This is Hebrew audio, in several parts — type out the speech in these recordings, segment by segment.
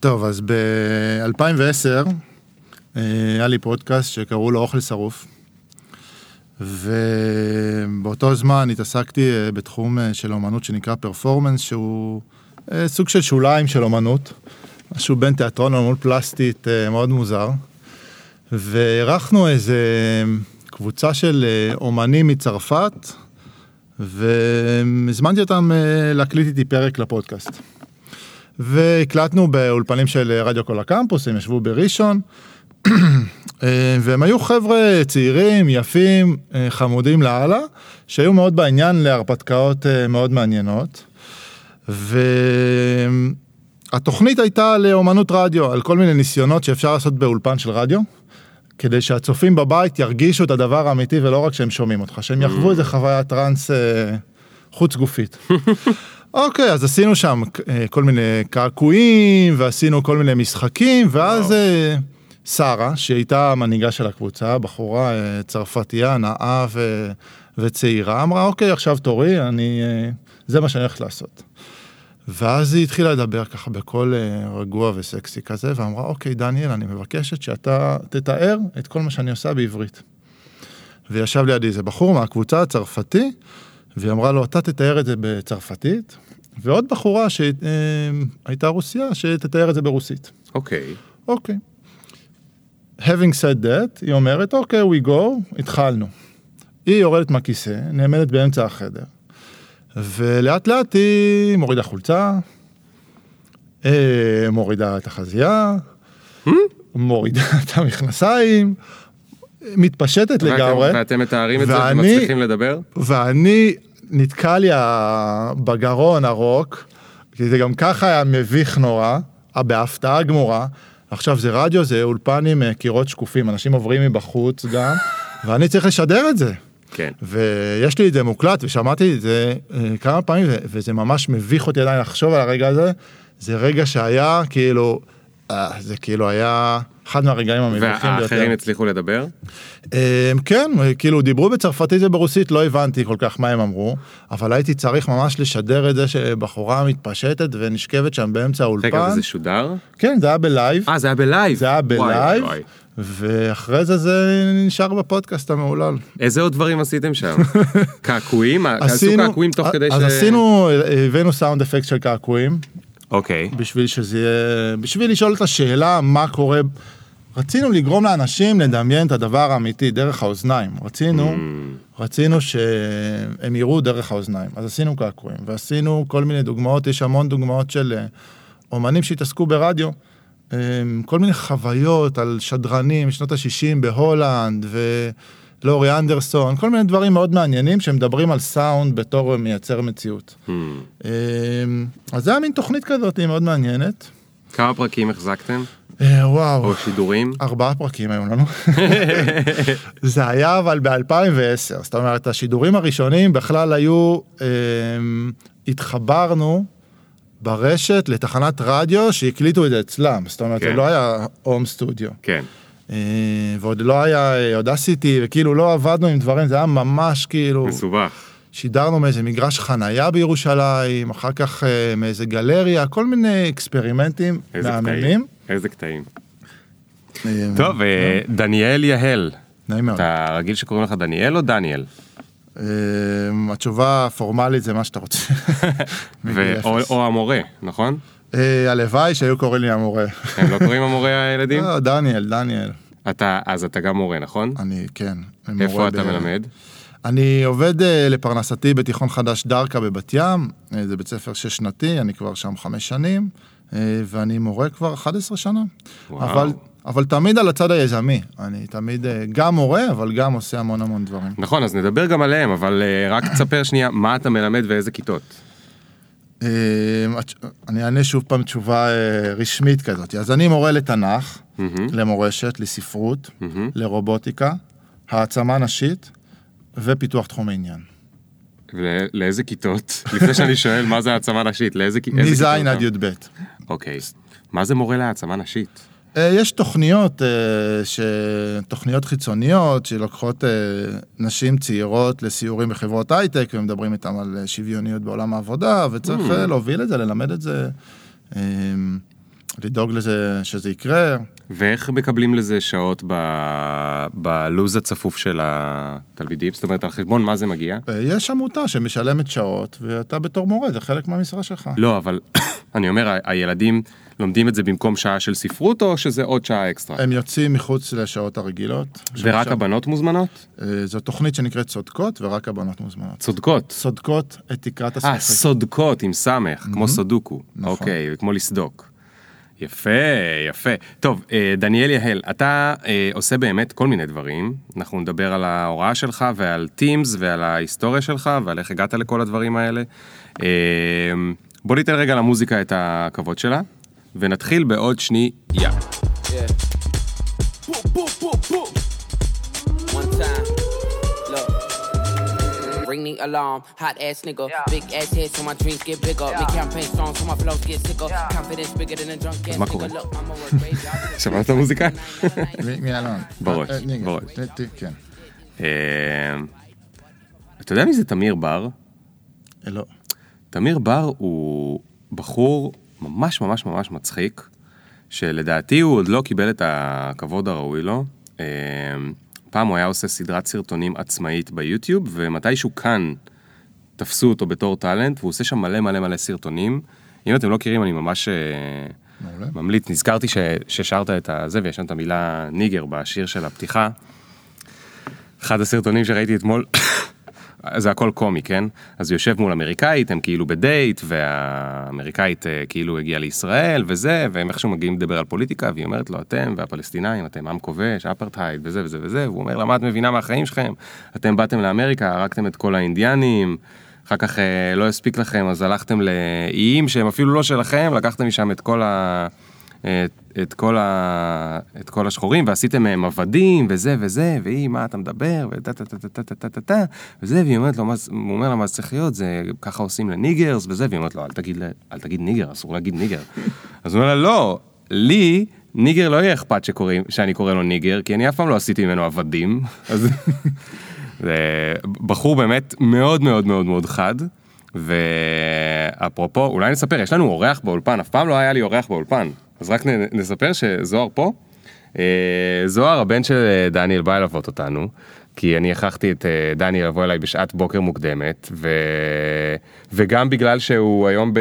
טוב, אז ב-2010 היה לי פודקאסט שקראו לו אוכל שרוף. ובאותו זמן התעסקתי אה, בתחום אה, של אומנות שנקרא פרפורמנס, שהוא אה, סוג של שוליים של אומנות, משהו בין תיאטרון לאומנות פלסטית מאוד מוזר. ואירחנו איזה קבוצה של אומנים מצרפת, והזמנתי אותם להקליט איתי פרק לפודקאסט. והקלטנו באולפנים של רדיו כל הקמפוס, הם ישבו בראשון. אה, והם היו חבר'ה צעירים, יפים, אה, חמודים לאללה, שהיו מאוד בעניין להרפתקאות אה, מאוד מעניינות. והתוכנית הייתה לאומנות רדיו, על כל מיני ניסיונות שאפשר לעשות באולפן של רדיו, כדי שהצופים בבית ירגישו את הדבר האמיתי ולא רק שהם שומעים אותך, שהם יחוו איזה חוויית טראנס חוץ גופית. אוקיי, אז עשינו שם כל מיני קעקועים, ועשינו כל מיני משחקים, ואז... שרה, שהייתה המנהיגה של הקבוצה, בחורה אה, צרפתייה, נאה ו... וצעירה, אמרה, אוקיי, עכשיו תורי, אני... אה, זה מה שאני הולך לעשות. ואז היא התחילה לדבר ככה בקול אה, רגוע וסקסי כזה, ואמרה, אוקיי, דניאל, אני מבקשת שאתה תתאר את כל מה שאני עושה בעברית. וישב לידי איזה בחור מהקבוצה הצרפתי, והיא אמרה לו, אתה תתאר את זה בצרפתית, ועוד בחורה שהייתה רוסיה, שתתאר את זה ברוסית. אוקיי. Okay. אוקיי. Okay. having said that, היא אומרת, אוקיי, okay, we go, התחלנו. היא יורדת מהכיסא, נעמדת באמצע החדר, ולאט לאט היא מורידה חולצה, אה, מורידה את החזייה, hmm? מורידה את המכנסיים, מתפשטת לגמרי. ואתם מתארים את זה ומצליחים לדבר? ואני, נתקע לי בגרון הרוק, כי זה גם ככה היה מביך נורא, בהפתעה גמורה. עכשיו זה רדיו, זה אולפן עם אה, קירות שקופים, אנשים עוברים מבחוץ גם, ואני צריך לשדר את זה. כן. ויש לי את זה מוקלט, ושמעתי את זה אה, כמה פעמים, וזה ממש מביך אותי עדיין לחשוב על הרגע הזה. זה רגע שהיה כאילו, אה, זה כאילו היה אחד מהרגעים המביכים ביותר. והאחרים הצליחו לדבר? כן, כאילו דיברו בצרפתית וברוסית, לא הבנתי כל כך מה הם אמרו, אבל הייתי צריך ממש לשדר את זה שבחורה מתפשטת ונשכבת שם באמצע האולפן. רגע, וזה שודר? כן, זה היה בלייב. אה, זה היה בלייב. זה היה בלייב. ואחרי זה זה נשאר בפודקאסט המהולל. איזה עוד דברים עשיתם שם? קעקועים? עשו קעקועים תוך כדי ש... אז עשינו, הבאנו sound effect של קעקועים. אוקיי. בשביל שזה יהיה, בשביל לשאול את השאלה מה קורה רצינו לגרום לאנשים לדמיין את הדבר האמיתי דרך האוזניים. רצינו, mm. רצינו שהם יראו דרך האוזניים. אז עשינו קעקועים, ועשינו כל מיני דוגמאות, יש המון דוגמאות של אה, אומנים שהתעסקו ברדיו. אה, כל מיני חוויות על שדרנים משנות ה-60 בהולנד, ולאורי אנדרסון, כל מיני דברים מאוד מעניינים שמדברים על סאונד בתור מייצר מציאות. Mm. אז זה היה מין תוכנית כזאת מאוד מעניינת. כמה פרקים החזקתם? אה, וואו. או שידורים? ארבעה פרקים היו לנו. זה היה אבל ב-2010, זאת אומרת, השידורים הראשונים בכלל היו, אה, התחברנו ברשת לתחנת רדיו שהקליטו את זה אצלם, זאת אומרת, כן. זה לא היה הום סטודיו. כן. אה, ועוד לא היה, עוד עשיתי, וכאילו לא עבדנו עם דברים, זה היה ממש כאילו... מסובך. שידרנו מאיזה מגרש חנייה בירושלים, אחר כך אה, מאיזה גלריה, כל מיני אקספרימנטים מהממים. איזה קטעים. אה, טוב, אה, דניאל יהל. נעים מאוד. אתה רגיל שקוראים לך דניאל או דניאל? התשובה הפורמלית זה מה שאתה רוצה. או המורה, נכון? הלוואי שהיו קוראים לי המורה. הם לא קוראים המורה הילדים? לא, דניאל, דניאל. אז אתה גם מורה, נכון? אני, כן. איפה אתה מלמד? אני עובד אה, לפרנסתי בתיכון חדש דרכה בבת ים, אה, זה בית ספר שש שנתי, אני כבר שם חמש שנים, אה, ואני מורה כבר 11 שנה. וואו. אבל, אבל תמיד על הצד היזמי, אני תמיד גם מורה, אבל גם עושה המון המון דברים. נכון, אז נדבר גם עליהם, אבל רק תספר שנייה, מה אתה מלמד ואיזה כיתות? אני אענה שוב פעם תשובה רשמית כזאת. אז אני מורה לתנ"ך. למורשת, לספרות. לרובוטיקה, העצמה נשית, ופיתוח תחום העניין. לאיזה כיתות? לפני שאני שואל מה זה העצמה נשית, לאיזה כיתות? מז' עד י"ב. אוקיי. מה זה מורה להעצמה נשית? אה, יש תוכניות, אה, ש... תוכניות חיצוניות שלוקחות אה, נשים צעירות לסיורים בחברות הייטק ומדברים איתם על שוויוניות בעולם העבודה וצריך mm. להוביל את זה, ללמד את זה. לדאוג לזה שזה יקרה. ואיך מקבלים לזה שעות ב- בלו"ז הצפוף של התלמידים? זאת אומרת, על חשבון מה זה מגיע? יש עמותה שמשלמת שעות, ואתה בתור מורה, זה חלק מהמשרה שלך. לא, אבל אני אומר, הילדים לומדים את זה במקום שעה של ספרות, או שזה עוד שעה אקסטרה? הם יוצאים מחוץ לשעות הרגילות. ורק שעכשיו- הבנות מוזמנות? אה, זו תוכנית שנקראת צודקות, ורק הבנות מוזמנות. צודקות. צודקות את תקרת אה, הספרים. סודקות עם סמך, כמו סודוקו. נכון. אוקיי, כמו לסדוק. יפה, יפה. טוב, אה, דניאל יהל, אתה אה, עושה באמת כל מיני דברים. אנחנו נדבר על ההוראה שלך ועל Teams ועל ההיסטוריה שלך ועל איך הגעת לכל הדברים האלה. אה, בוא ניתן רגע למוזיקה את הכבוד שלה, ונתחיל בעוד שנייה. Yeah. Boom, boom, boom, boom. One time. Look. Ring the alarm. Hot ass nigga. Big ass head so my dreams get bigger. Me campaign songs so my flows get sicker. Confidence bigger than a drunk ass מה nigga. קורה? Look, I'm a work graveyard. שמעת את המוזיקה? מי- מי אלון? בראש, אה. בראש. כן. אה, אתה יודע מי זה תמיר בר? אה, לא. תמיר בר הוא בחור ממש ממש ממש מצחיק, שלדעתי הוא עוד לא קיבל את הכבוד הראוי לו. אה, פעם הוא היה עושה סדרת סרטונים עצמאית ביוטיוב, ומתישהו כאן תפסו אותו בתור טאלנט, והוא עושה שם מלא מלא מלא סרטונים. אם אתם לא מכירים, אני ממש אה, מעולה. ממליץ. נזכרתי ש- ששרת את הזה, ויש שם את המילה ניגר בשיר של הפתיחה. אחד הסרטונים שראיתי אתמול, זה הכל קומי, כן? אז הוא יושב מול אמריקאית, הם כאילו בדייט, והאמריקאית אה, כאילו הגיעה לישראל וזה, והם איכשהו מגיעים לדבר על פוליטיקה, והיא אומרת לו, אתם והפלסטינאים, אתם עם כובש, אפרטהייד וזה וזה וזה, והוא אומר לה, מה את מבינה מהחיים שלכם? אתם באתם לאמריקה, הרגתם את כל האינדיאנים, אחר כך אה, לא הספיק לכם, אז הלכתם לאיים שהם אפילו לא שלכם, לקחתם משם את כל ה... את, את, כל ה, את כל השחורים, ועשיתם מהם עבדים, וזה וזה, והיא, מה אתה מדבר, ותה תה תה תה תה תה תה תה, תה, וזה, והיא אומרת לו, מה, הוא אומר לה, מה זה צריך להיות, זה ככה עושים ל niggers, וזה, והיא אומרת לו, אל תגיד, אל תגיד nigger, אסור להגיד nigger. אז הוא אומר לה, לא, לי... nigger לא יהיה אכפת שקוראים, שאני קורא לו nigger, כי אני אף פעם לא עשיתי ממנו עבדים. אז זה בחור באמת מאוד מאוד מאוד מאוד חד. ואפרופו, אולי נספר, יש לנו אורח באולפן, אף פעם לא היה לי אורח באולפן. אז רק נספר שזוהר פה. אה, זוהר, הבן של אה, דניאל בא ללוות אותנו, כי אני הכרחתי את אה, דניאל לבוא אליי בשעת בוקר מוקדמת, ו... וגם בגלל שהוא היום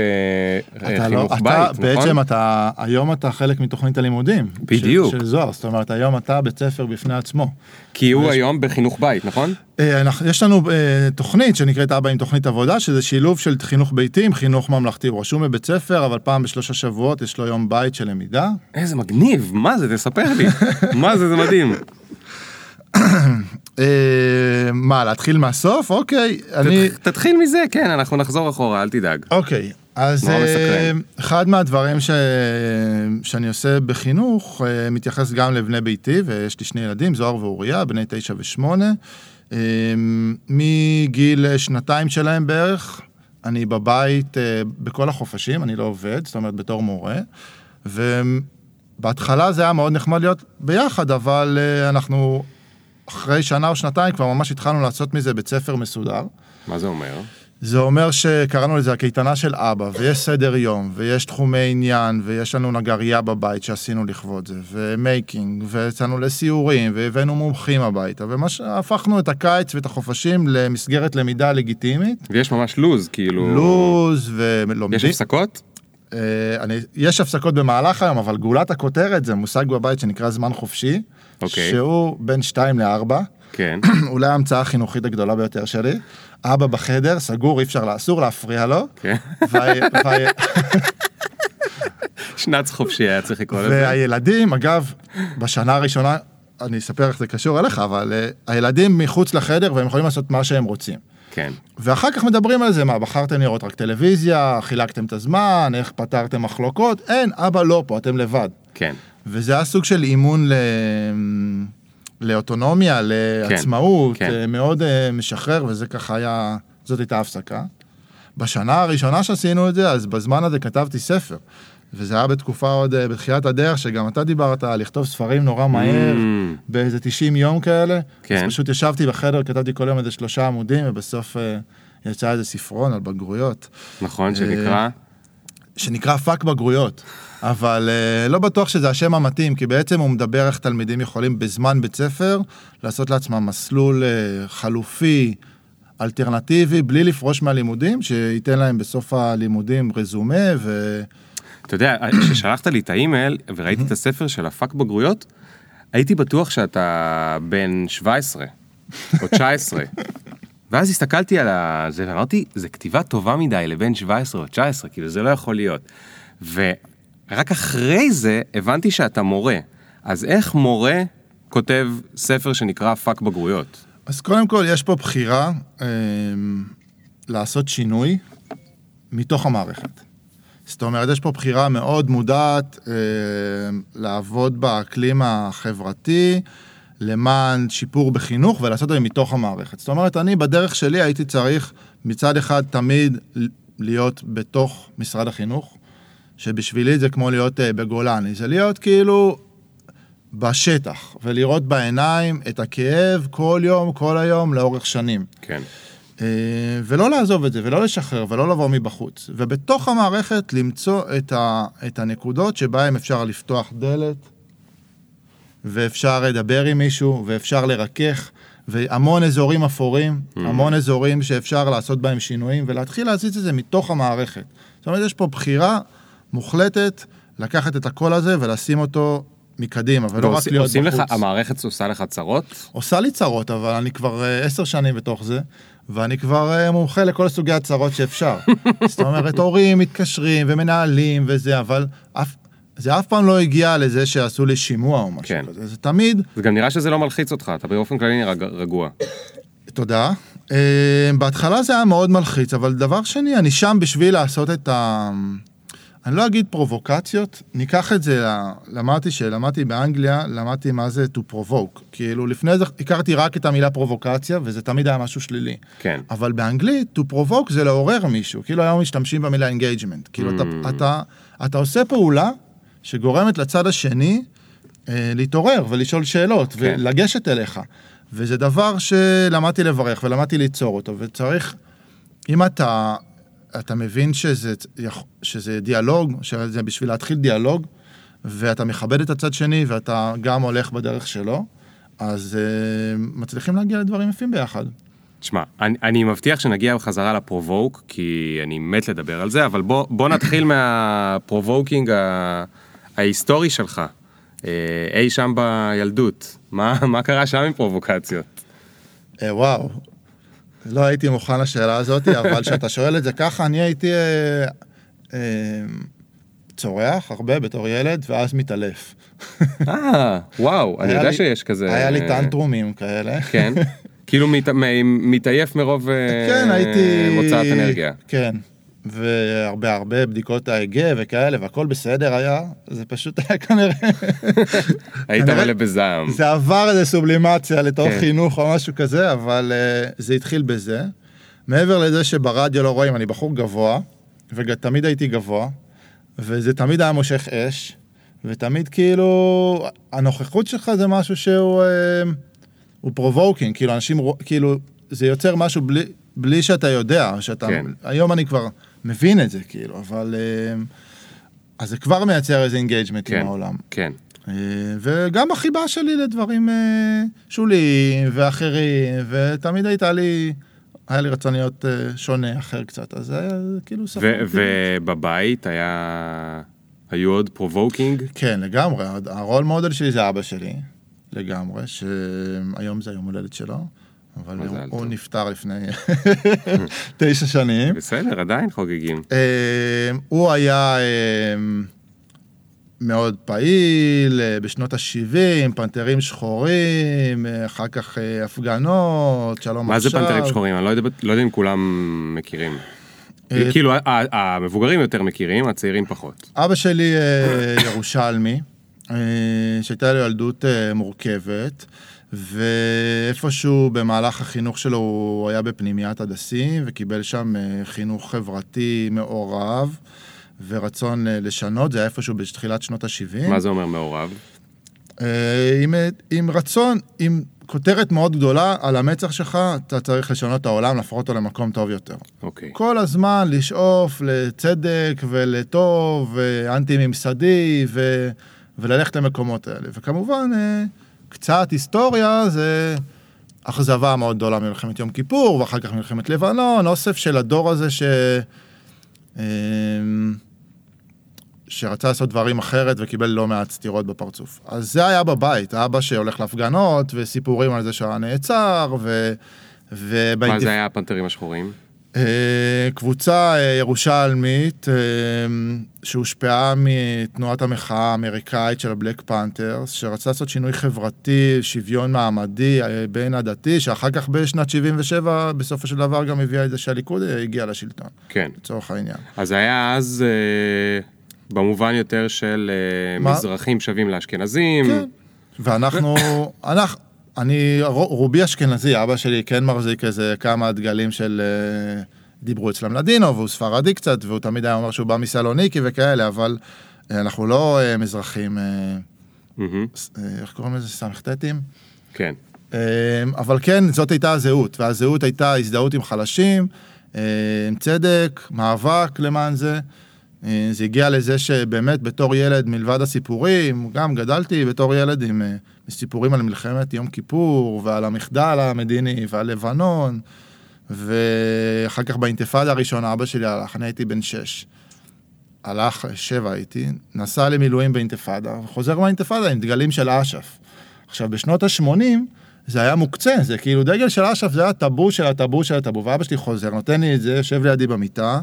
אתה לא, בחינוך אתה, בית, נכון? בעצם אתה, היום אתה חלק מתוכנית הלימודים. בדיוק. של, של זוהר, זאת אומרת, היום אתה בית ספר בפני עצמו. כי הוא היום בחינוך בית, נכון? אה, יש לנו אה, תוכנית שנקראת אבא עם תוכנית עבודה, שזה שילוב של חינוך ביתי עם חינוך ממלכתי. הוא רשום בבית ספר, אבל פעם בשלושה שבועות יש לו יום בית של למידה. איזה מגניב, מה זה, תספר לי. מה זה, זה מדהים. אה, מה, להתחיל מהסוף? אוקיי, אני... תת- תתחיל מזה, כן, אנחנו נחזור אחורה, אל תדאג. אוקיי, אז אה. אחד מהדברים ש... שאני עושה בחינוך אה, מתייחס גם לבני ביתי, ויש לי שני ילדים, זוהר ואוריה, בני תשע ושמונה. מגיל שנתיים שלהם בערך, אני בבית בכל החופשים, אני לא עובד, זאת אומרת בתור מורה. ובהתחלה זה היה מאוד נחמד להיות ביחד, אבל אנחנו אחרי שנה או שנתיים כבר ממש התחלנו לעשות מזה בית ספר מסודר. מה זה אומר? זה אומר שקראנו לזה הקייטנה של אבא, ויש סדר יום, ויש תחומי עניין, ויש לנו נגרייה בבית שעשינו לכבוד זה, ו making, ויצאנו לסיורים, והבאנו מומחים הביתה, ומה שהפכנו את הקיץ ואת החופשים למסגרת למידה לגיטימית, ויש ממש לוז, כאילו... לוז ולומדים. יש הפסקות? אה, אני, יש הפסקות במהלך היום, אבל גאולת הכותרת זה מושג בבית שנקרא זמן חופשי, אוקיי. שהוא בין 2 ל-4. כן. אולי ההמצאה החינוכית הגדולה ביותר שלי. אבא בחדר, סגור, אי אפשר, אסור להפריע לו. כן. שנץ חופשי היה צריך לקרוא לזה. והילדים, אגב, בשנה הראשונה, אני אספר איך זה קשור אליך, אבל אה, הילדים מחוץ לחדר והם יכולים לעשות מה שהם רוצים. כן. ואחר כך מדברים על זה, מה, בחרתם לראות רק טלוויזיה, חילקתם את הזמן, איך פתרתם מחלוקות? אין, אבא לא פה, אתם לבד. כן. וזה היה סוג של אימון ל... לאוטונומיה, לעצמאות, כן. אה, מאוד אה, משחרר, וזה ככה היה, זאת הייתה הפסקה. בשנה הראשונה שעשינו את זה, אז בזמן הזה כתבתי ספר. וזה היה בתקופה עוד, אה, בתחילת הדרך, שגם אתה דיברת על לכתוב ספרים נורא מהר, Mm. באיזה 90 יום כאלה. כן. אז פשוט ישבתי בחדר, כתבתי כל יום איזה שלושה עמודים, ובסוף יצא איזה ספרון על בגרויות, נכון, שנקרא? שנקרא fuck בגרויות. אבל אה, לא בטוח שזה השם המתאים, כי בעצם הוא מדבר איך תלמידים יכולים בזמן בית ספר לעשות לעצמם מסלול אה, חלופי, אלטרנטיבי, בלי לפרוש מהלימודים, שייתן להם בסוף הלימודים רזומה ו... אתה יודע, כששלחת לי את האימייל וראיתי את הספר של ה fuck בגרויות, הייתי בטוח שאתה בן 17 או 19. ואז הסתכלתי על זה ואמרתי, זה כתיבה טובה מדי לבן 17 או 19, כאילו זה לא יכול להיות. ורק אחרי זה הבנתי שאתה מורה. אז איך מורה כותב ספר שנקרא fuck בגרויות? אז קודם כל, יש פה בחירה אה, לעשות שינוי מתוך המערכת. זאת אומרת, יש פה בחירה מאוד מודעת אה, לעבוד באקלים החברתי למען שיפור בחינוך ולעשות את זה מתוך המערכת. זאת אומרת, אני בדרך שלי הייתי צריך מצד אחד תמיד להיות בתוך משרד החינוך, שבשבילי זה כמו להיות אה, בגולני, זה להיות כאילו בשטח, ולראות בעיניים את הכאב כל יום, כל היום, לאורך שנים. כן. אה, ולא לעזוב את זה, ולא לשחרר, ולא לבוא מבחוץ. ובתוך המערכת למצוא את, ה, את הנקודות שבהן אפשר לפתוח דלת, ואפשר לדבר עם מישהו, ואפשר לרכך, והמון אזורים אפורים, mm. המון אזורים שאפשר לעשות בהם שינויים, ולהתחיל להזיז את זה מתוך המערכת. זאת אומרת, יש פה בחירה מוחלטת לקחת את הקול הזה ולשים אותו מקדימה, ולא רק להיות עושים בחוץ. לך, המערכת עושה לך צרות? עושה לי צרות, אבל אני כבר אה, עשר שנים בתוך זה, ואני כבר אה, מומחה לכל סוגי הצרות שאפשר. זאת אומרת, הורים מתקשרים ומנהלים וזה, אבל אף, זה אף פעם לא הגיע לזה שעשו לי שימוע או משהו כן. כזה, זה תמיד, זה גם נראה שזה לא מלחיץ אותך, אתה באופן כללי נראה רגוע. תודה. אה, בהתחלה זה היה מאוד מלחיץ, אבל דבר שני, אני שם בשביל לעשות את ה... אני לא אגיד פרובוקציות, ניקח את זה, למדתי שלמדתי באנגליה, למדתי מה זה to provoke. כאילו, לפני זה הכרתי רק את המילה פרובוקציה, וזה תמיד היה משהו שלילי. כן. אבל באנגלית, to provoke זה לעורר מישהו. כאילו, היום משתמשים במילה engagement. כאילו, אתה, Mm. אתה, אתה עושה פעולה שגורמת לצד השני אה, להתעורר ולשאול שאלות, כן. ולגשת אליך. וזה דבר שלמדתי לברך ולמדתי ליצור אותו, וצריך, אם אתה, אתה מבין שזה, שזה דיאלוג, שזה בשביל להתחיל דיאלוג, ואתה מכבד את הצד שני ואתה גם הולך בדרך שלו, אז אה, מצליחים להגיע לדברים יפים ביחד. תשמע, אני, אני מבטיח שנגיע בחזרה ל provoke, כי אני מת לדבר על זה, אבל בוא, בוא נתחיל מה provoking ה- ההיסטורי שלך. אה, אי שם בילדות, מה, מה קרה שם עם פרובוקציות? אה, וואו, לא הייתי מוכן לשאלה הזאת, אבל כשאתה שואל את זה ככה, אני הייתי אה, אה, צורח הרבה בתור ילד, ואז מתעלף. אה, וואו, אני יודע לי- שיש כזה... היה לי טנטרומים כאלה. כן, כאילו מת, מתעייף מרוב אה, כן, הייתי... מוצאת אנרגיה. כן. והרבה הרבה בדיקות האגה וכאלה, והכל בסדר היה, זה פשוט היה כנראה... היית מלא בזעם. זה עבר איזה סובלימציה לתוך כן. חינוך או משהו כזה, אבל אה, זה התחיל בזה. מעבר לזה שברדיו לא רואים, אני בחור גבוה, ותמיד הייתי גבוה, וזה תמיד היה מושך אש, ותמיד כאילו, הנוכחות שלך זה משהו שהוא אה, הוא provoking, כאילו אנשים, כאילו, זה יוצר משהו בלי, בלי שאתה יודע, שאתה, כן. היום אני כבר מבין את זה, כאילו, אבל... אה, אז זה כבר מייצר איזה engagement כן. עם העולם. כן. אה, וגם החיבה שלי לדברים אה, שוליים ואחרים, ותמיד הייתה לי, היה לי רצון להיות אה, שונה, אחר קצת, אז זה כאילו ספר. ובבית היה... היו עוד provoking? כן, לגמרי, ה role model שלי זה אבא שלי, לגמרי, שהיום זה היום הולדת שלו, אבל הוא. הוא נפטר לפני תשע שנים. בסדר, עדיין חוגגים. אה, הוא היה אה, מאוד פעיל אה, בשנות ה-70, פנתרים שחורים, אחר כך הפגנות, שלום מה עכשיו. זה פנתרים שחורים? אני לא יודע, לא יודע אם כולם מכירים. כאילו, המבוגרים יותר מכירים, הצעירים פחות. אבא שלי ירושלמי, שהייתה לו ילדות מורכבת, ואיפשהו במהלך החינוך שלו הוא היה בפנימיית הדסים, וקיבל שם אה, חינוך חברתי מעורב, ורצון אה, לשנות, זה היה איפשהו בתחילת שנות ה-70. מה זה אומר מעורב? אה, עם, עם רצון, עם כותרת מאוד גדולה על המצח שלך, אתה צריך לשנות את העולם, להפוך אותו למקום טוב יותר. אוקיי. כל הזמן לשאוף לצדק ולטוב ואנטי ממסדי ו... וללכת למקומות האלה. וכמובן, קצת היסטוריה זה אכזבה מאוד גדולה ממלחמת יום כיפור, ואחר כך מלחמת לבנון, אוסף של הדור הזה ש... אה, שרצה לעשות דברים אחרת וקיבל לא מעט סטירות בפרצוף. אז זה היה בבית, אבא שהולך להפגנות וסיפורים על זה שהיה נעצר ו... ובאינטיפ- מה זה היה הפנתרים השחורים? אה, קבוצה אה, ירושלמית אה, שהושפעה מתנועת המחאה האמריקאית של הבלק פנתרס, שרצה לעשות שינוי חברתי, שוויון מעמדי בין הדתי, שאחר כך בשנת 77 בסופו של דבר גם הביאה את זה שהליכוד הגיע לשלטון, כן. לצורך העניין. אז היה אז, במובן יותר של מה? מזרחים שווים לאשכנזים. כן. ואנחנו, אנחנו, אני רו- רובי אשכנזי, אבא שלי כן מחזיק איזה כמה דגלים של אה, דיברו אצלם לדינו, והוא ספרדי קצת, והוא תמיד היה אומר שהוא בא מסלוניקי וכאלה, אבל אה, אנחנו לא אה, מזרחים, איך קוראים לזה? ס"טים? כן. אה, אבל כן, זאת הייתה הזהות, והזהות הייתה הזדהות עם חלשים, עם צדק, מאבק למען זה. אה, זה הגיע לזה שבאמת בתור ילד, מלבד הסיפורים, גם גדלתי בתור ילד עם אה, סיפורים על מלחמת יום כיפור, ועל המחדל המדיני, ועל לבנון, ואחר כך באינתיפאדה הראשונה אבא שלי הלך, אני הייתי בן שש. הלך, שבע הייתי, נסע למילואים באינתיפאדה, וחוזר מהאינתיפאדה עם דגלים של אש"ף. עכשיו, בשנות ה-80 זה היה מוקצה, זה כאילו דגל של אש"ף, זה היה טאבו של הטאבו של הטאבו, ואבא שלי חוזר, נותן לי את זה, יושב לידי במיטה,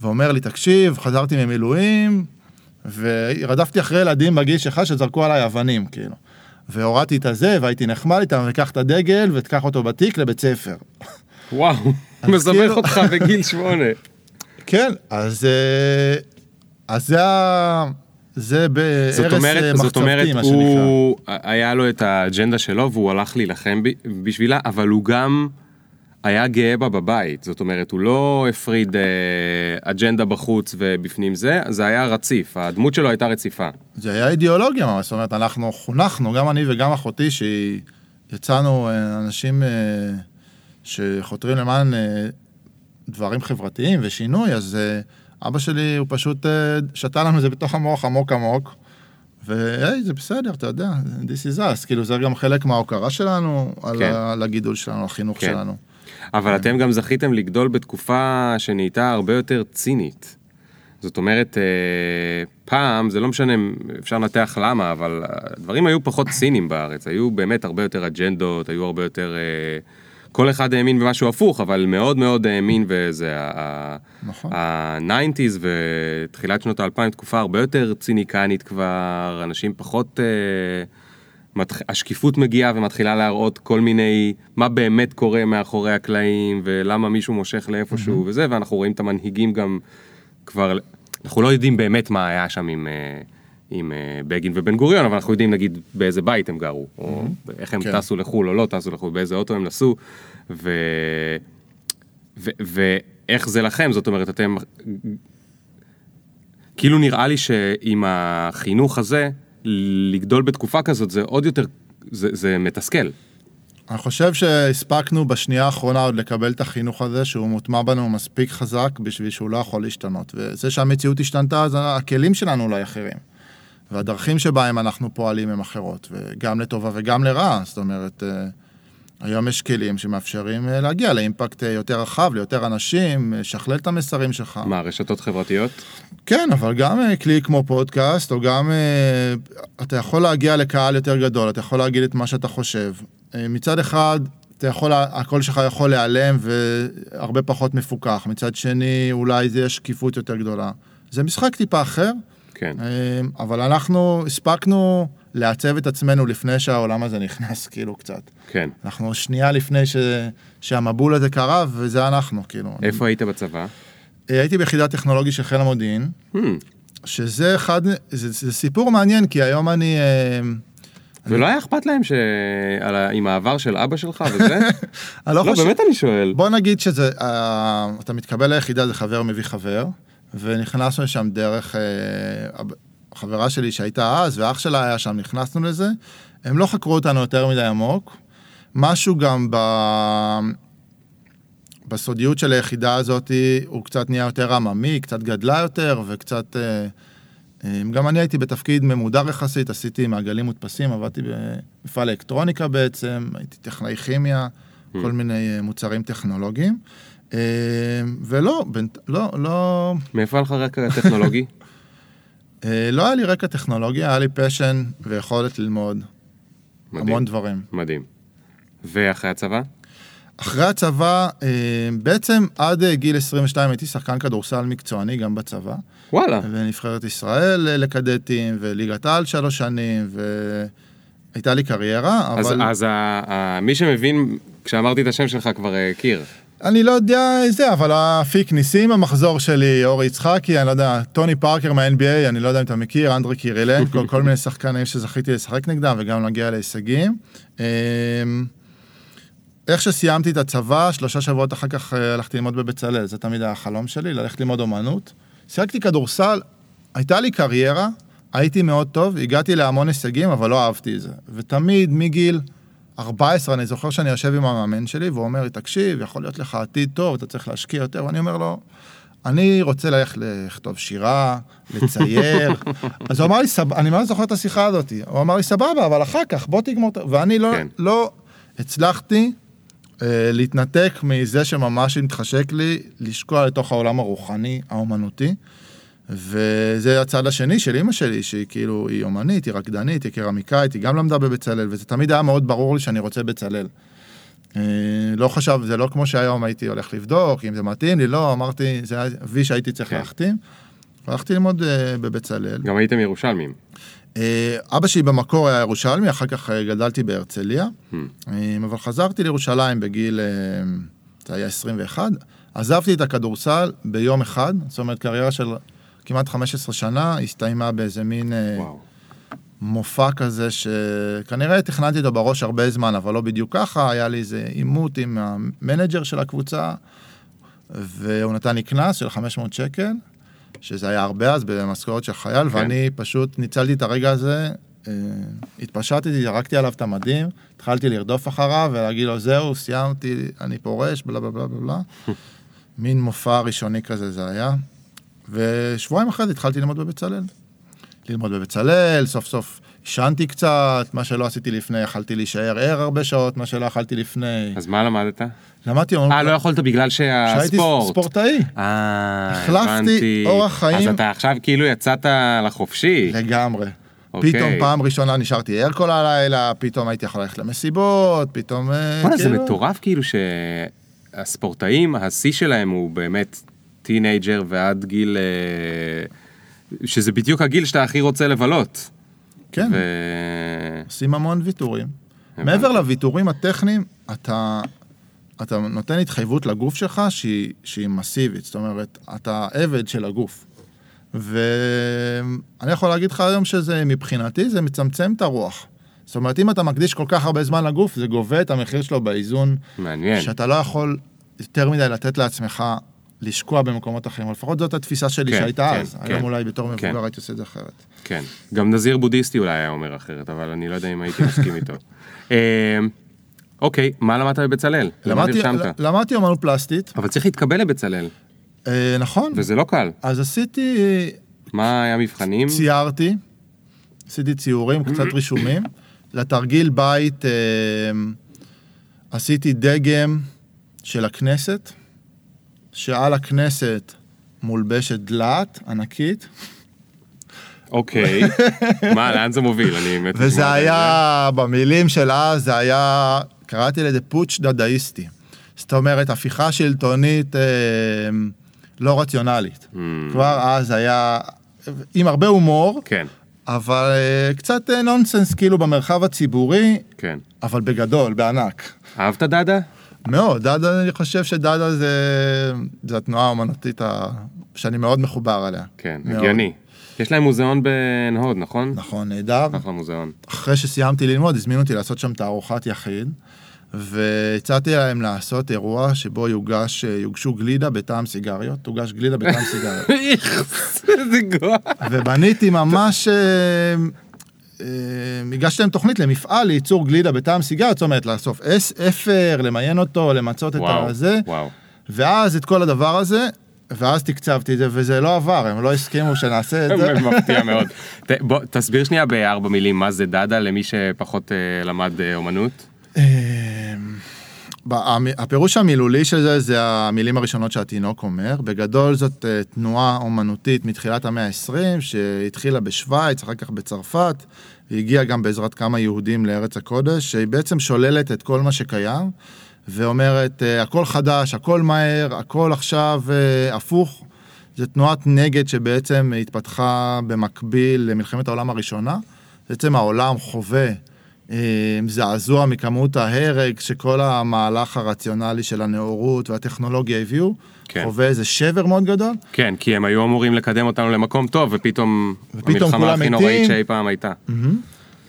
ואומר לי, תקשיב, חזרתי ממילואים, ורדפתי אחרי ילדים בגיל שלך שזרקו עליי אבנים, כאילו. והורדתי את הזה, והייתי נחמד איתם, וקח את הדגל, ותקח אותו בתיק לבית ספר. וואו, מסבך כאילו- אותך בגיל שמונה. כן, אז, אה, אז זה ה... זה זאת בהרס אומרת, אה, זאת מחצבתי, אומרת, מה שנקרא. הוא, היה לו את האג'נדה שלו והוא הלך להילחם בשבילה, אבל הוא גם היה גאה בה בבית. זאת אומרת, הוא לא הפריד אה, אג'נדה בחוץ ובפנים זה, זה היה רציף, הדמות שלו הייתה רציפה. זה היה אידיאולוגיה ממש, זאת אומרת, אנחנו חונכנו, גם אני וגם אחותי, שיצאנו אה, אנשים אה, שחותרים למען אה, דברים חברתיים ושינוי, אז אה, אבא שלי, הוא פשוט אה, שתה לנו את זה בתוך המוח עמוק עמוק, והי, זה בסדר, אתה יודע, this is us, כאילו זה גם חלק מההוקרה שלנו, על, כן. ה, על הגידול שלנו, החינוך כן. שלנו. אבל אתם גם זכיתם לגדול בתקופה שנהייתה הרבה יותר צינית. זאת אומרת, אה, פעם, זה לא משנה, אפשר לנתח למה, אבל הדברים היו פחות ציניים בארץ, היו באמת הרבה יותר אג'נדות, היו הרבה יותר... אה, כל אחד האמין במשהו הפוך, אבל מאוד מאוד האמין וזה, נכון. ה-90's ותחילת שנות האלפיים, תקופה הרבה יותר ציניקנית כבר, אנשים פחות... אה. השקיפות מגיעה ומתחילה להראות כל מיני, מה באמת קורה מאחורי הקלעים, ולמה מישהו מושך לאיפשהו Mm-hmm. וזה, ואנחנו רואים את המנהיגים גם כבר, אנחנו לא יודעים באמת מה היה שם עם, אה, עם אה, בגין ובן גוריון, אבל אנחנו יודעים נגיד באיזה בית הם גרו, או איך הם כן. טסו לחו"ל או לא טסו לחו"ל, באיזה אוטו הם נסעו, ו... ו... ואיך זה לכם, זאת אומרת, אתם... כאילו נראה לי שעם החינוך הזה, לגדול בתקופה כזאת זה עוד יותר, זה, זה מתסכל. אני חושב שהספקנו בשנייה האחרונה עוד לקבל את החינוך הזה, שהוא מוטמע בנו מספיק חזק בשביל שהוא לא יכול להשתנות. וזה שהמציאות השתנתה, אז הכלים שלנו אולי אחרים. והדרכים שבהם אנחנו פועלים הם אחרות, וגם לטובה וגם לרעה. זאת אומרת, אה, היום יש כלים שמאפשרים אה, להגיע לאימפקט אה, יותר רחב, ליותר אנשים, אה, לשכלל את המסרים שלך. מה, רשתות חברתיות? כן, אבל גם כלי כמו פודקאסט, או גם אתה יכול להגיע לקהל יותר גדול, אתה יכול להגיד את מה שאתה חושב. מצד אחד, אתה יכול, הקול שלך יכול להיעלם והרבה פחות מפוקח. מצד שני, אולי זה שקיפות יותר גדולה. זה משחק טיפה אחר, כן. אבל אנחנו הספקנו לעצב את עצמנו לפני שהעולם הזה נכנס, כאילו, קצת. כן. אנחנו שנייה לפני ש... שהמבול הזה קרה, וזה אנחנו, כאילו. איפה היית בצבא? אה, הייתי ביחידה טכנולוגית של חיל המודיעין. Hmm. שזה אחד, זה, זה סיפור מעניין, כי היום אני... אה, ולא היה אכפת להם ש... על ה... עם העבר של אבא שלך וזה? אני לא לא, חושב... באמת אני שואל. בוא נגיד שזה, אה, אתה מתקבל ליחידה, זה חבר מביא חבר, ונכנסנו לשם דרך אה, החברה שלי שהייתה אז, ואח שלה היה שם, נכנסנו לזה. הם לא חקרו אותנו יותר מדי עמוק. משהו גם ב... בסודיות של היחידה הזאת, הוא קצת נהיה יותר עממי, קצת גדלה יותר, וקצת... אה, אה, גם אני הייתי בתפקיד ממודר יחסית, עשיתי מעגלים מודפסים, עבדתי במפעל אלקטרוניקה בעצם, הייתי טכנאי כימיה, כל מיני אה, מוצרים טכנולוגיים. ולא, בנ- לא, לא, מאיפה לך רקע טכנולוגי? אה, לא היה לי רקע טכנולוגי, היה לי פשן ויכולת ללמוד מדהים. המון דברים. מדהים. ואחרי הצבא? אחרי הצבא, אה, בעצם עד אה, גיל 22 הייתי שחקן כדורסל מקצועני גם בצבא, וואלה. ונבחרת ישראל לקדטים, וליגת העל שלוש שנים, והייתה לי קריירה, אז, אבל אז ה, ה, מי שמבין, כשאמרתי את השם שלך כבר הכיר. אני לא יודע זה, אבל אפיק ניסים המחזור שלי, אורי יצחקי, אני לא יודע, טוני פארקר מה-NBA, אני לא יודע אם אתה מכיר, אנדרי קירילנקו, כל מיני שחקנים שזכיתי לשחק נגדם וגם להגיע להישגים. אמ, איך שסיימתי את הצבא, שלושה שבועות אחר כך אה, הלכתי ללמוד בבצלאל, זה תמיד היה החלום שלי, ללכת ללמוד אומנות. שיחקתי כדורסל, הייתה לי קריירה, הייתי מאוד טוב, הגעתי להמון הישגים, אבל לא אהבתי את זה. ותמיד מגיל 14, אני זוכר שאני יושב עם המאמן שלי, והוא אומר לי, תקשיב, יכול להיות לך עתיד טוב, אתה צריך להשקיע יותר, ואני אומר לו, אני רוצה ללכת לכתוב שירה, לצייר. אז הוא אמר לי, סבבה, אני מאוד זוכר את השיחה הזאת, הוא אמר לי, סבבה, אבל אחר כך, בוא תגמור את... ואני לא, כן. לא הצלחתי אה, להתנתק מזה שממש מתחשק לי לשקוע לתוך העולם הרוחני, האומנותי. וזה הצד השני של אימא שלי, שהיא כאילו, היא אומנית, היא רקדנית, היא קרמיקאית, היא גם למדה בבצלאל, וזה תמיד היה מאוד ברור לי שאני רוצה בצלאל. אה, לא חשב, זה לא כמו שהיום הייתי הולך לבדוק, אם זה מתאים לי, לא, אמרתי, זה היה וי שהייתי צריך כן. להחתים. הלכתי ללמוד אה, בבצלאל. גם הייתם ירושלמים. אה, אבא שלי במקור היה ירושלמי, אחר כך גדלתי בהרצליה, Hmm. אבל חזרתי לירושלים בגיל, זה היה 21, עזבתי את הכדורסל ביום אחד, זאת אומרת קריירה של כמעט 15 שנה, הסתיימה באיזה מין אה, וואו. מופע כזה שכנראה תכננתי אותו בראש הרבה זמן, אבל לא בדיוק ככה, היה לי איזה עימות עם המנג'ר של הקבוצה, והוא נתן לי קנס של 500 שקל, שזה היה הרבה אז במשכורת של חייל, כן. ואני פשוט ניצלתי את הרגע הזה, אה, התפשטתי, זרקתי עליו את המדים, התחלתי לרדוף אחריו ולהגיד לו, זהו, סיימתי, אני פורש, בלה בלה בלה בלה. מין מופע ראשוני כזה זה היה. ושבועיים אחרי זה התחלתי ללמוד בבצלאל. ללמוד בבצלאל, סוף סוף עישנתי קצת, מה שלא עשיתי לפני, יכלתי להישאר ער הרבה שעות, מה שלא יכלתי לפני. אז מה למדת? למדתי אה, לא יכולת בגלל שהייתי שהספורט. ספורטאי. אה, החלפתי הבנתי. אורח חיים. אז אתה עכשיו כאילו יצאת לחופשי. לגמרי. אוקיי. פתאום פעם ראשונה נשארתי ער כל הלילה, פתאום הייתי יכול ללכת למסיבות, פתאום... אה, וואלה, זה כאילו- מטורף כאילו שהספורטאים, השיא שלהם הוא באמת teenager ועד גיל... אה, שזה בדיוק הגיל שאתה הכי רוצה לבלות. כן, ו... עושים המון ויתורים. מעבר לוויתורים הטכניים, אתה, אתה נותן התחייבות לגוף שלך שהיא, שהיא מסיבית, זאת אומרת, אתה עבד של הגוף. ואני יכול להגיד לך היום שזה, מבחינתי, זה מצמצם את הרוח. זאת אומרת, אם אתה מקדיש כל כך הרבה זמן לגוף, זה גובה את המחיר שלו באיזון, מעניין. שאתה לא יכול יותר מדי לתת לעצמך לשקוע במקומות אחרים. לפחות זאת התפיסה שלי כן, שהייתה כן, אז. כן. היום אולי בתור כן. מבוגר הייתי עושה את זה אחרת. כן. גם נזיר בודהיסטי אולי היה אומר אחרת, אבל אני לא יודע אם הייתי מסכים איתו. אה, אוקיי, מה למדת בבצלאל? למדתי? למדתי אומנות פלסטית, אבל צריך להתקבל לבצלאל, אה, נכון, וזה לא קל. אז עשיתי, מה היה המבחנים? ציירתי, עשיתי ציורים, קצת רישומים. לתרגיל בית אה, עשיתי דגם של הכנסת, שעל הכנסת מולבשת דלת ענקית, אוקיי. מה, לאן זה מוביל? אני מת וזה היה, במילים של אז, זה היה, קראתי לזה פוטש דדאיסטי. זאת אומרת, הפיכה שלטונית אה, לא רציונלית. Mm, כבר אז היה, עם הרבה הומור, כן, אבל אה, קצת אה, נונסנס כאילו במרחב הציבורי, כן. אבל בגדול, בענק. אהבת דאדה? מאוד, דאדה, אני חושב שדאדה זה, זה התנועה האומנותית ה... שאני מאוד מחובר אליה. כן, מאוד. הגיוני. יש להם מוזיאון בן הוד, נכון? נכון, נהדר. אחלה מוזיאון. אחרי שסיימתי ללמוד, הזמינו אותי לעשות שם תערוכת יחיד, והצעתי להם לעשות אירוע שבו יוגש, יוגשו גלידה בטעם סיגריות, תוגש גלידה בטעם סיגריות. איזה גרוע. ובניתי ממש אה, הגשתי להם תוכנית למפעל לייצור גלידה בטעם סיגריות, זאת אומרת, לאסוף אס- אפר, למיין אותו, למצות את הזה. ואז את כל הדבר הזה, ואז תקצבתי את זה, וזה לא עבר, הם לא הסכימו שנעשה את זה. מפתיע מאוד. בוא, תסביר שנייה בארבע מילים מה זה דאדה למי שפחות אה, למד אה, אומנות. הפירוש המילולי של זה, זה המילים הראשונות שהתינוק אומר. בגדול זאת אה, תנועה אומנותית מתחילת המאה ה-20, שהתחילה בשוויץ, אחר כך בצרפת, והגיעה גם בעזרת כמה יהודים לארץ הקודש, שהיא בעצם שוללת את כל מה שקיים, ואומרת, אה, הכל חדש, הכל מהר, הכל עכשיו אה, הפוך. זו תנועת נגד שבעצם התפתחה במקביל למלחמת העולם הראשונה. בעצם העולם חווה זעזוע מכמות ההרג שכל המהלך הרציונלי של הנאורות והטכנולוגיה הביאו. כן. חווה איזה שבר מאוד גדול. כן, כי הם היו אמורים לקדם אותנו למקום טוב, ופתאום ופתאום המלחמה הכי. נוראית שאי פעם הייתה.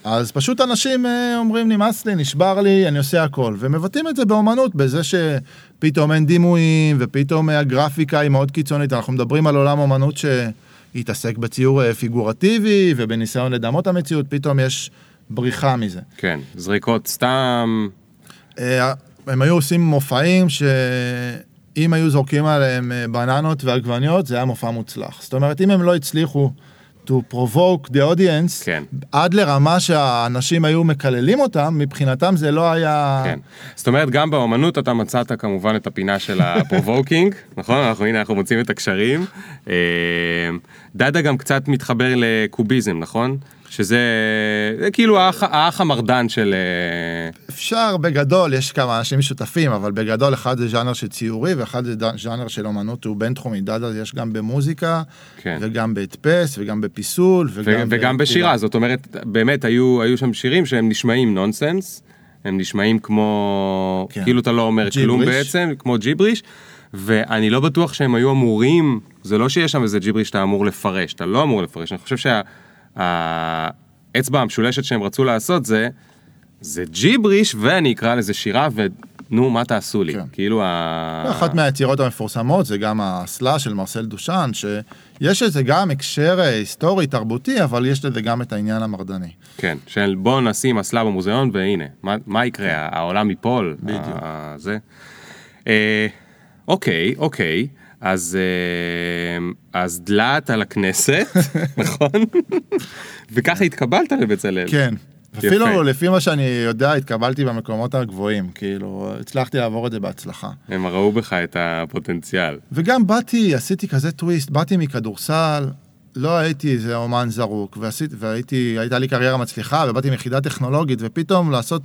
אז פשוט אנשים אה, אומרים נמאס לי, נשבר לי, אני עושה הכל. ומבטאים את זה באומנות, בזה שפתאום אין דימויים, ופתאום אה, הגרפיקה היא מאוד קיצונית. אנחנו מדברים על עולם אומנות שהתעסק בציור אה, פיגורטיבי, ובניסיון לדמות המציאות, פתאום יש בריחה מזה. כן, זריקות סתם, אה, הם היו עושים מופעים שאם היו זורקים עליהם אה, בננות ועגבניות, זה היה מופע מוצלח. זאת אומרת, אם הם לא הצליחו to provoke the audience, כן. עד לרמה שהאנשים היו מקללים אותם, מבחינתם זה לא היה... כן. זאת אומרת, גם באומנות אתה מצאת כמובן את הפינה של ה provoking, נכון? אנחנו הנה, אנחנו מוצאים את הקשרים. אה, דאדה גם קצת מתחבר לקוביזם, נכון? שזה זה כאילו האח, האח המרדן של... אה, אפשר בגדול, יש כמה אנשים שותפים, אבל בגדול אחד זה ז'אנר של ציורי ואחד זה ז'אנר של אומנות, הוא בינתחומי. דאדה יש גם במוזיקה, כן. וגם בהדפס, וגם בפיסול, ו- וגם... וגם בשירה. זאת אומרת, באמת היו, היו שם שירים שהם נשמעים נונסנס, הם נשמעים כמו, כן. כאילו אתה לא אומר כלום ג'יבריש. בעצם, כמו ג'יבריש, ואני לא בטוח שהם היו אמורים, זה לא שיש שם איזה ג'יבריש שאתה אמור לפרש, אתה לא אמור לפרש, אני חושב שהאצבע המשולשת שהם רצו לעשות זה, זה ג'יבריש ואני אקרא לזה שירה ונו מה תעשו לי, כן. כאילו ה... אחת מהיצירות המפורסמות זה גם האסלה של מרסל דושן, שיש לזה גם הקשר אה, היסטורי, תרבותי, אבל יש לזה גם את העניין המרדני. כן, של בוא נשים אסלה במוזיאון והנה, מה, מה יקרה, העולם ייפול, בדיוק. ה- זה. אה, אוקיי, אוקיי, אז, אה, אז דלעת על הכנסת, נכון? וככה התקבלת לבצלאל. כן. יפה. אפילו לפי מה שאני יודע, התקבלתי במקומות הגבוהים, כאילו, הצלחתי לעבור את זה בהצלחה. הם ראו בך את הפוטנציאל. וגם באתי, עשיתי כזה טוויסט, באתי מכדורסל, לא הייתי איזה אומן זרוק, ועשית, והייתי, הייתה לי קריירה מצליחה, ובאתי מיחידה טכנולוגית, ופתאום לעשות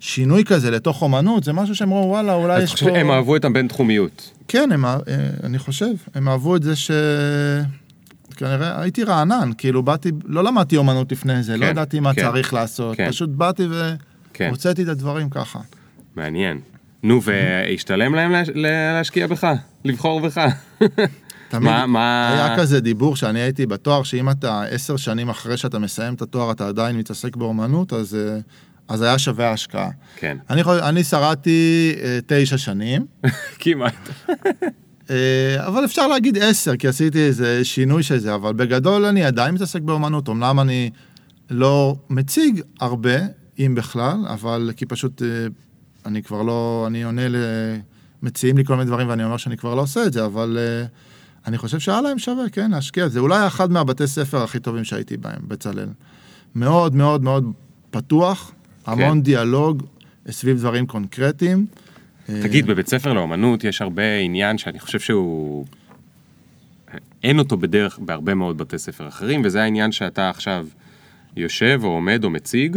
שינוי כזה לתוך אומנות, זה משהו שהם אמרו, וואלה, אולי יש פה... הם אהבו את הבינתחומיות. כן, הם, אה, אני חושב, הם אהבו את זה ש... כנראה הייתי רענן, כאילו באתי, לא למדתי אומנות לפני זה, לא כן, ידעתי מה כן, צריך לעשות, כן. פשוט באתי כן. והוצאתי את הדברים ככה. מעניין. נו, והשתלם להם להש- להשקיע בך? לבחור בך? תמיד מה- מה- היה כזה דיבור שאני הייתי בתואר, שאם אתה עשר שנים אחרי שאתה מסיים את התואר, אתה עדיין מתעסק באומנות, אז, אה, אז היה שווה ההשקעה. כן, אני, יכול- אני שרדתי אה, תשע שנים, כמעט. אה, אבל אפשר להגיד עשר, כי עשיתי איזה שינוי של זה, אבל בגדול אני עדיין מתעסק באומנות, אמנם אני לא מציג הרבה, אם בכלל, אבל כי פשוט אה, אני כבר לא, אני עונה ל... מציעים לי כל מיני דברים ואני אומר שאני כבר לא עושה את זה, אבל אה, אני חושב שהיה להם שווה, כן, להשקיע. זה אולי אחד מהבתי ספר הכי טובים שהייתי בהם, בצלאל. מאוד מאוד מאוד פתוח, המון כן. דיאלוג סביב דברים קונקרטיים. תגיד, בבית ספר לאומנות יש הרבה עניין שאני חושב שהוא... אין אותו בדרך בהרבה מאוד בתי ספר אחרים, וזה העניין שאתה עכשיו יושב או עומד או מציג,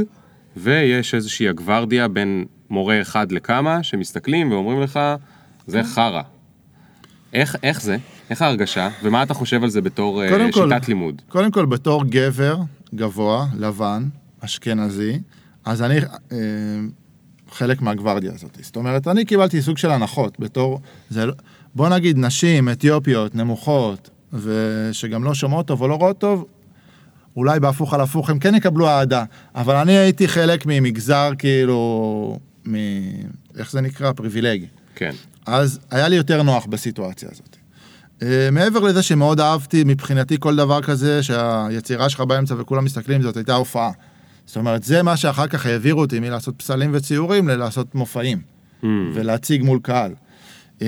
ויש איזושהי הגוורדיה בין מורה אחד לכמה שמסתכלים ואומרים לך, זה חרא. איך, איך זה? איך ההרגשה? ומה אתה חושב על זה בתור אה, קודם כל- שיטת לימוד? קודם כל, בתור גבר גבוה, לבן, אשכנזי, אז אני אה, חלק מהגוורדיה הזאת. זאת אומרת, אני קיבלתי סוג של הנחות בתור, זה, לא- בוא נגיד, נשים אתיופיות, נמוכות, ושגם לא שומעות טוב או לא רואות טוב, אולי בהפוך על הפוך הם כן יקבלו אהדה, אבל אני הייתי חלק ממגזר כאילו, מ... איך זה נקרא? פריבילגי. כן, אז היה לי יותר נוח בסיטואציה הזאת. Uh, מעבר לזה שמאוד אהבתי מבחינתי כל דבר כזה שהיצירה שלך באמצע וכולם מסתכלים זאת הייתה הופעה. זאת אומרת, זה מה שאחר כך העבירו אותי מלעשות פסלים וציורים ללעשות מופעים, Hmm. ולהציג מול קהל. אמ,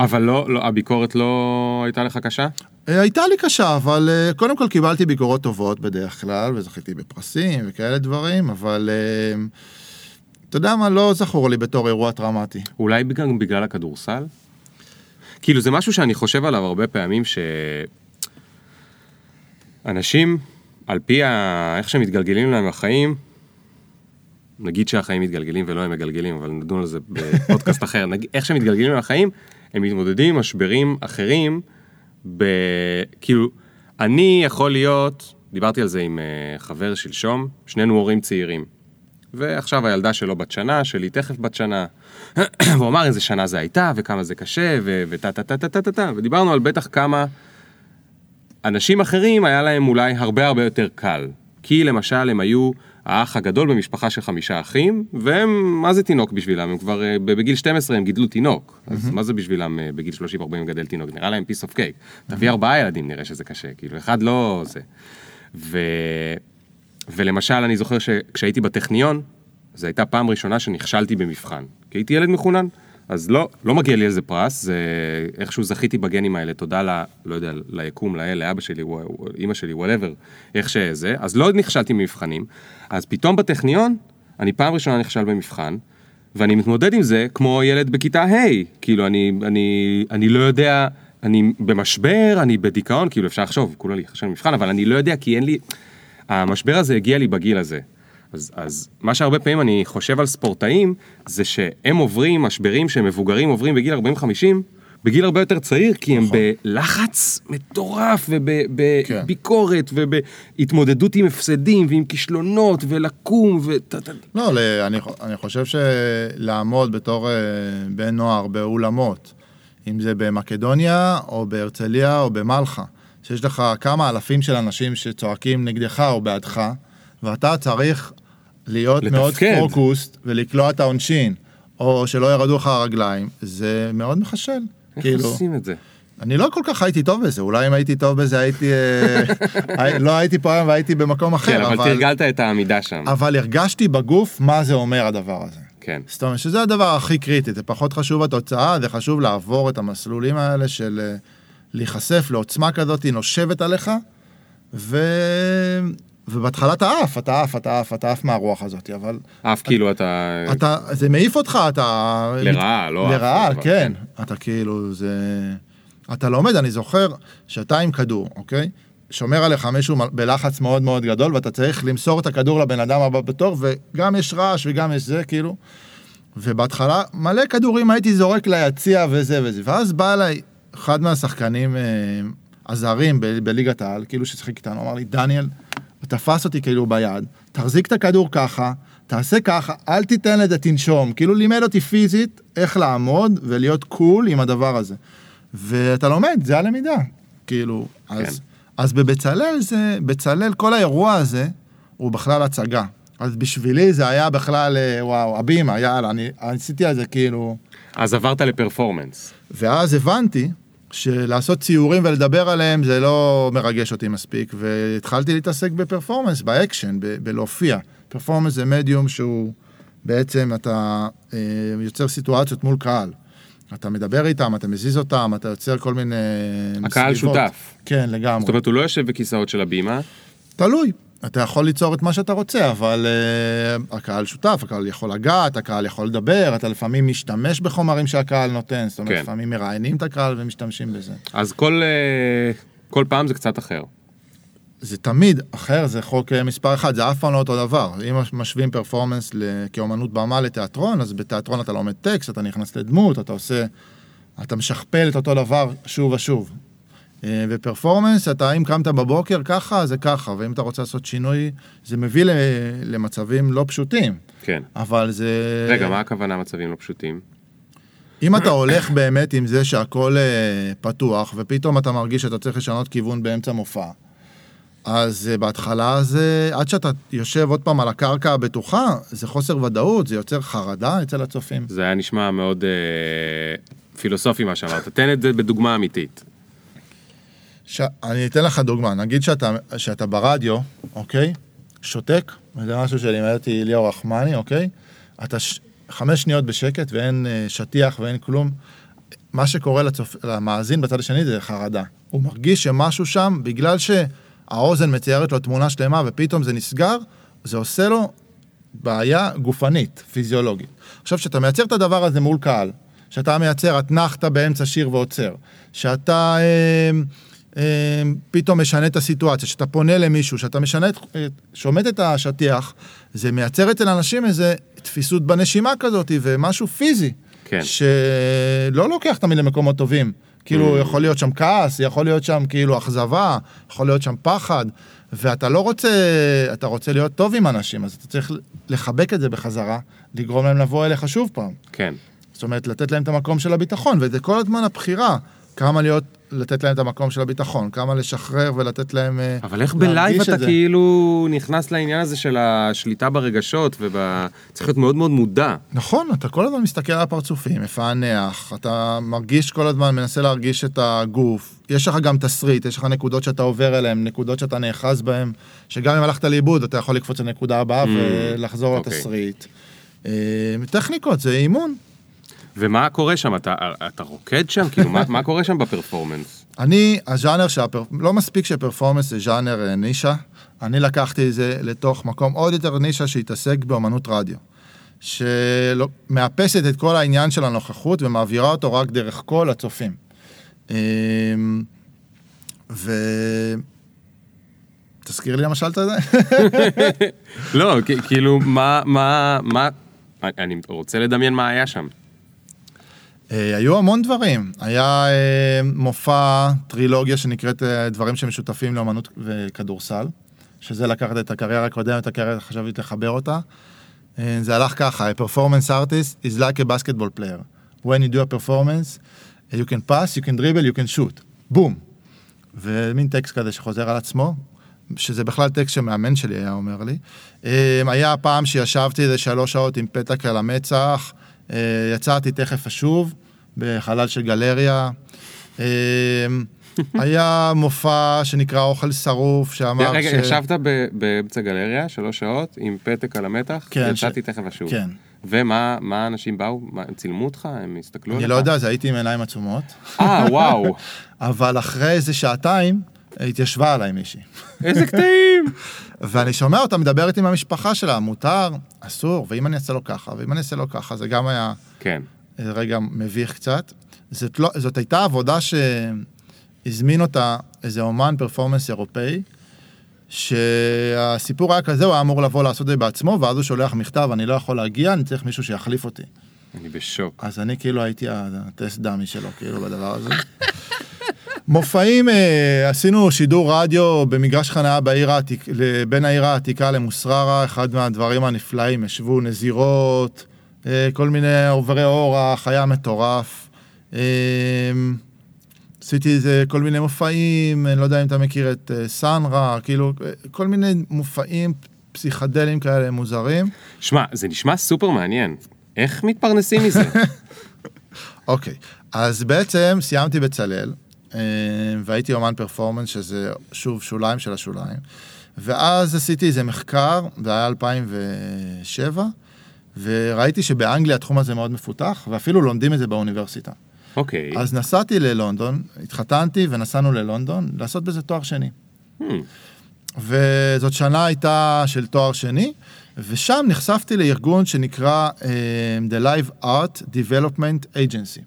אבל לא, לא, הביקורת לא הייתה לך קשה? אה, הייתה לי קשה, אבל אה, קודם כל קיבלתי ביקורות טובות בדרך כלל, וזכיתי בפרסים וכאלה דברים, אבל אה, אתה יודע מה, לא זכור לי בתור אירוע טראומטי. אולי גם בגלל הכדורסל? כאילו זה משהו שאני חושב עליו הרבה פעמים ש... אנשים, על פי ה... איך שמתגלגלים להם החיים, נגיד שהחיים מתגלגלים ולא הם מגלגלים, אבל נדון על זה בפודקאסט אחר, נגיד, איך שמתגלגלים להם החיים, הם מתמודדים עם משברים אחרים, ב... כאילו, אני יכול להיות, דיברתי על זה עם אה, חבר שלשום, שנינו הורים צעירים. ועכשיו הילדה שלו בת שנה, שלי תכף בת שנה. והוא אמר איזה שנה זה הייתה, וכמה זה קשה, וטה טה טה טה טה טה טה, ודיברנו על בטח כמה אנשים אחרים היה להם אולי הרבה הרבה יותר קל. כי למשל הם היו האח הגדול במשפחה של חמישה אחים, והם, מה זה תינוק בשבילם? הם כבר אה, בגיל 12 הם גידלו תינוק. אז מה זה בשבילם אה, בגיל 30-40 לגדל תינוק? נראה להם piece of cake. תביא ארבעה ילדים, נראה שזה קשה. כאילו, אחד לא זה. ו... ולמשל, אני זוכר שכשהייתי בטכניון, זו הייתה פעם ראשונה שנכשלתי במבחן. כי הייתי ילד מחונן. אז לא, לא מגיע לי איזה פרס, זה איכשהו זכיתי בגנים האלה, תודה ל... לא יודע, ליקום, לאל, לאבא שלי, אימא שלי, whatever, איך שזה. אז לא נכשלתי במבחנים. אז פתאום בטכניון, אני פעם ראשונה נכשל במבחן, ואני מתמודד עם זה כמו ילד בכיתה ה', כאילו, אני, אני, אני לא יודע, אני במשבר, אני בדיכאון, כאילו, אפשר לחשוב, כולה נכשלת במבחן, אבל אני לא יודע, כי אין לי... המשבר הזה הגיע לי בגיל הזה. אז, אז מה שהרבה פעמים אני חושב על ספורטאים, זה שהם עוברים משברים שמבוגרים עוברים בגיל 40-50, בגיל הרבה יותר צעיר, כי הם נכון. בלחץ מטורף, כן. ובביקורת, ובהתמודדות עם הפסדים, ועם כישלונות, ולקום, ו... לא, אני, אני חושב שלעמוד בתור אה, בן נוער באולמות, אם זה במקדוניה, או בהרצליה, או במלחה, שיש לך כמה אלפים של אנשים שצועקים נגדך או בעדך, ואתה צריך להיות לתפקד. מאוד פוקוסט ולקלוע את העונשין, או שלא ירדו לך הרגליים, זה מאוד מחשל. איך כאילו, עושים את זה? אני לא כל כך הייתי טוב בזה, אולי אם הייתי טוב בזה הייתי, אה, לא הייתי פה היום והייתי במקום אחר, כן, אבל תרגלת את העמידה שם. אבל הרגשתי בגוף מה זה אומר הדבר הזה. כן. זאת אומרת שזה הדבר הכי קריטי, זה פחות חשוב התוצאה, זה חשוב לעבור את המסלולים האלה של אה, להיחשף לעוצמה כזאת, היא נושבת עליך, ו... ובהתחלה אתה עף, אתה עף, אתה עף, אתה עף מהרוח הזאת, אבל אף כאילו אתה... אתה, זה מעיף אותך, אתה... לרעה, לא עף, לרעה, אבל כן. אתה כאילו, זה... אתה לומד, אני זוכר שאתה עם כדור, אוקיי? שומר עליך מישהו בלחץ מאוד מאוד גדול, ואתה צריך למסור את הכדור לבן אדם הבא בתור, וגם יש רעש וגם יש זה, כאילו. ובהתחלה, מלא כדורים הייתי זורק ליציע וזה וזה, ואז בא אליי אחד מהשחקנים אה, הזרים בליגת העל, כאילו ששיחק איתנו, אמר לי, דניאל, תפס אותי כאילו ביד, תחזיק את הכדור ככה, תעשה ככה, אל תיתן לזה, תנשום. כאילו לימד אותי פיזית איך לעמוד ולהיות קול עם הדבר הזה. ואתה לומד, זה הלמידה. כאילו, אז, כן. אז בבצלאל זה, בצלאל, כל האירוע הזה הוא בכלל הצגה. אז בשבילי זה היה בכלל, אה, וואו, הבימה, יאללה, אני אני עשיתי על זה כאילו... אז עברת לפרפורמנס. ואז הבנתי שלעשות ציורים ולדבר עליהם זה לא מרגש אותי מספיק, והתחלתי להתעסק בפרפורמנס, באקשן, בלהופיע. פרפורמנס זה מדיום שהוא בעצם, אתה אה, יוצר סיטואציות מול קהל. אתה מדבר איתם, אתה מזיז אותם, אתה יוצר כל מיני... הקהל סביבות. שותף. כן, לגמרי. זאת אומרת, הוא לא יושב בכיסאות של הבימה, תלוי. אתה יכול ליצור את מה שאתה רוצה, אבל uh, הקהל שותף, הקהל יכול לגעת, הקהל יכול לדבר, אתה לפעמים משתמש בחומרים שהקהל נותן, זאת אומרת, כן. לפעמים מראיינים את הקהל ומשתמשים בזה. אז כל, אה, כל פעם זה קצת אחר. זה תמיד אחר, זה חוק אה, מספר אחד, זה אף פעם לא אותו דבר. אם משווים פרפורמנס כאומנות במה לתיאטרון, אז בתיאטרון אתה לומד טקסט, אתה נכנס לדמות, אתה עושה, אתה משכפל את אותו דבר שוב ושוב. אה, ופרפורמנס, אתה אם קמת בבוקר ככה, זה ככה, ואם אתה רוצה לעשות שינוי, זה מביא למצבים לא פשוטים, כן. אבל זה... רגע, מה הכוונה מצבים לא פשוטים? אם אתה הולך באמת עם זה שהכל אה, פתוח, ופתאום אתה מרגיש שאתה צריך לשנות כיוון באמצע מופע, אז אה, בהתחלה זה, עד שאתה יושב עוד פעם על הקרקע הבטוחה, זה חוסר ודאות, זה יוצר חרדה אצל הצופים. זה היה נשמע מאוד אה, פילוסופי מה שאמרת. תן את זה בדוגמה אמיתית. ש... אני אתן לך דוגמה, נגיד שאתה, שאתה ברדיו, אוקיי? שותק, וזה משהו שלימד אותי ליאור רחמני, אוקיי? אתה ש... חמש שניות בשקט ואין אה, שטיח ואין כלום. מה שקורה לצופ... למאזין בצד השני זה חרדה. הוא מרגיש שמשהו שם, בגלל שהאוזן מציירת לו תמונה שלמה ופתאום זה נסגר, זה עושה לו בעיה גופנית, פיזיולוגית. עכשיו, כשאתה מייצר את הדבר הזה מול קהל, שאתה מייצר אתנחתא באמצע שיר ועוצר, שאתה אה, פתאום משנה את הסיטואציה, שאתה פונה למישהו, שאתה משנה את, שומט את השטיח, זה מייצר אצל אנשים איזה תפיסות בנשימה כזאת ומשהו פיזי, כן. שלא לוקח תמיד למקומות טובים. כאילו, Mm. יכול להיות שם כעס, יכול להיות שם כאילו אכזבה, יכול להיות שם פחד, ואתה לא רוצה, אתה רוצה להיות טוב עם אנשים, אז אתה צריך לחבק את זה בחזרה, לגרום להם לבוא אליך שוב פעם. כן. זאת אומרת, לתת להם את המקום של הביטחון, וזה כל הזמן הבחירה, כמה להיות, לתת להם את המקום של הביטחון, כמה לשחרר ולתת להם... אה, אבל איך בלייב את אתה. כאילו נכנס לעניין הזה של השליטה ברגשות, וצריך להיות מאוד מאוד מודע. נכון, אתה כל הזמן מסתכל על הפרצופים, מפענח, אתה מרגיש כל הזמן, מנסה להרגיש את הגוף. יש לך גם תסריט, יש לך נקודות שאתה עובר אליהן, נקודות שאתה נאחז בהן, שגם אם הלכת לאיבוד, אתה יכול לקפוץ לנקודה הבאה Mm, ולחזור אוקיי. לתסריט. אה, טכניקות, זה אימון. ומה קורה שם? אתה, אתה רוקד שם? כאילו, מה, מה קורה שם בפרפורמנס? אני, הז'אנר שהפר... לא מספיק שפרפורמנס זה ז'אנר אה, נישה, אני לקחתי את זה לתוך מקום עוד יותר נישה שהתעסק באמנות רדיו. שמאפסת את כל העניין של הנוכחות ומעבירה אותו רק דרך כל הצופים. אמ, ו... תזכיר לי למה שאלת את זה? לא, כאילו, מה, מה, מה... אני רוצה לדמיין מה היה שם. אה, היו המון דברים. היה אה, מופע, טרילוגיה שנקראת אה, דברים שמשותפים לאמנות וכדורסל, שזה לקחת את הקריירה הקודמת, הקריירה חשבתי לחבר אותה. זה הלך ככה, a performance artist is like a basketball player. When you do a performance, you can pass, you can dribble, you can shoot. בום. ומין טקסט כזה שחוזר על עצמו, שזה בכלל טקסט שמאמן שלי היה אומר לי. היה פעם שישבתי איזה שלוש שעות עם פתק על המצח, יצאתי תכף אשוב, בחלל של גלריה. אה, היה מופע שנקרא אוכל שרוף, שאמר רגע, ישבת ב- באמצע גלריה, שלוש שעות, עם פתק על המתח, כן, יצאתי ש- תכף אשוב. כן. ומה מה האנשים באו? מה, הם צילמו אותך? הם הסתכלו עליך? אני לא יודע, זה הייתי עם עיניים עצומות, אה, וואו, אבל אחרי איזה שעתיים התיישבה עליי מישהי. איזה קטעים. ואני שומע אותה מדברת עם המשפחה שלה, מותר, אסור, ואם אני אעשה לו ככה, ואם אני אעשה לו ככה, זה גם היה כן. איזה רגע מביך קצת. זאת, לא, זאת הייתה עבודה שהזמין אותה איזה אומן פרפורמנס אירופאי, שהסיפור היה כזה, הוא היה אמור לבוא לעשות את זה בעצמו, ואז הוא שולח מכתב, אני לא יכול להגיע, אני צריך מישהו שיחליף אותי. אני בשוק. אז אני כאילו הייתי הטסט דמי שלו, כאילו, בדבר הזה. מופעים, אה, עשינו שידור רדיו במגרש חניה בעיר העתיק, בין העיר העתיקה למוסררה, אחד מהדברים הנפלאים, ישבו נזירות, אה, כל מיני עוברי אורח, היה מטורף. אה, עשיתי איזה כל מיני מופעים, אני לא יודע אם אתה מכיר את סאנרה, כאילו, כל מיני מופעים פסיכדליים כאלה מוזרים. שמע, זה נשמע סופר מעניין. איך מתפרנסים מזה? אוקיי, אז בעצם סיימתי בצלאל, והייתי אומן פרפורמנס, שזה שוב שוליים של השוליים, ואז עשיתי איזה מחקר, זה היה 2007, וראיתי שבאנגליה התחום הזה מאוד מפותח, ואפילו לומדים את זה באוניברסיטה. אוקיי. אז נסעתי ללונדון, התחתנתי ונסענו ללונדון, לעשות בזה תואר שני. Hmm, וזאת שנה הייתה של תואר שני, ושם נחשפתי לארגון שנקרא uh, The Live Art Development Agency.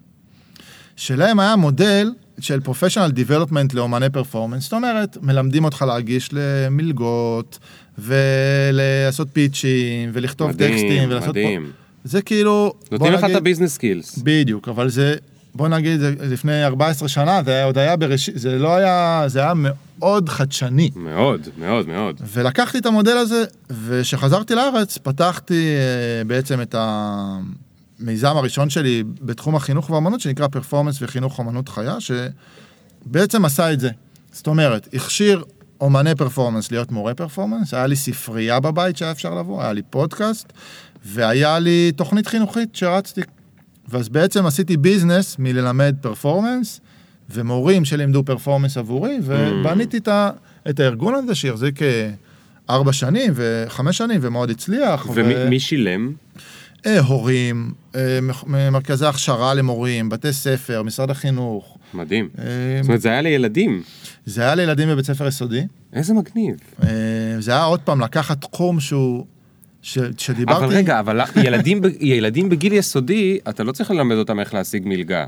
שלהם היה מודל של פרופשיונל דיבלופמנט לאומני פרפורמנס, זאת אומרת, מלמדים אותך להגיש למלגות, ולעשות פיצ'ים, ולכתוב טקסטים, מדהים, ולעשות... מדהים. זה כאילו... נותנים לך את ה business skills. בדיוק, אבל זה, בוא נגיד, זה לפני 14 שנה, זה היה, עוד היה בראשית, זה לא היה, זה היה מאוד חדשני. מאוד, מאוד, מאוד. ולקחתי את המודל הזה, וכשחזרתי לארץ, פתחתי אה, בעצם את המיזם הראשון שלי בתחום החינוך והאמנות, שנקרא פרפורמנס וחינוך אמנות חיה, שבעצם עשה את זה. זאת אומרת, הכשרתי אומני פרפורמנס להיות מורה פרפורמנס, היה לי ספרייה בבית שהיה אפשר לבוא, היה לי פודקאסט, והיה לי תוכנית חינוכית שרצתי. ואז בעצם עשיתי business מללמד פרפורמנס, ומורים שלימדו פרפורמנס עבורי, ובניתי את, ה, את הארגון הזה שהחזיק אה, ארבע שנים וחמש שנים ומאוד הצליח. ומי שילם? אה, הורים, אה, מרכזי הכשרה למורים, בתי ספר, משרד החינוך. מדהים. אה, זאת אומרת, זה היה לילדים. זה היה לילדים בבית ספר יסודי. איזה מגניב. זה היה עוד פעם לקחת תחום שהוא, ש, שדיברתי, אבל רגע, אבל ילדים, ילדים בגיל יסודי, אתה לא צריך ללמד אותם איך להשיג מלגה.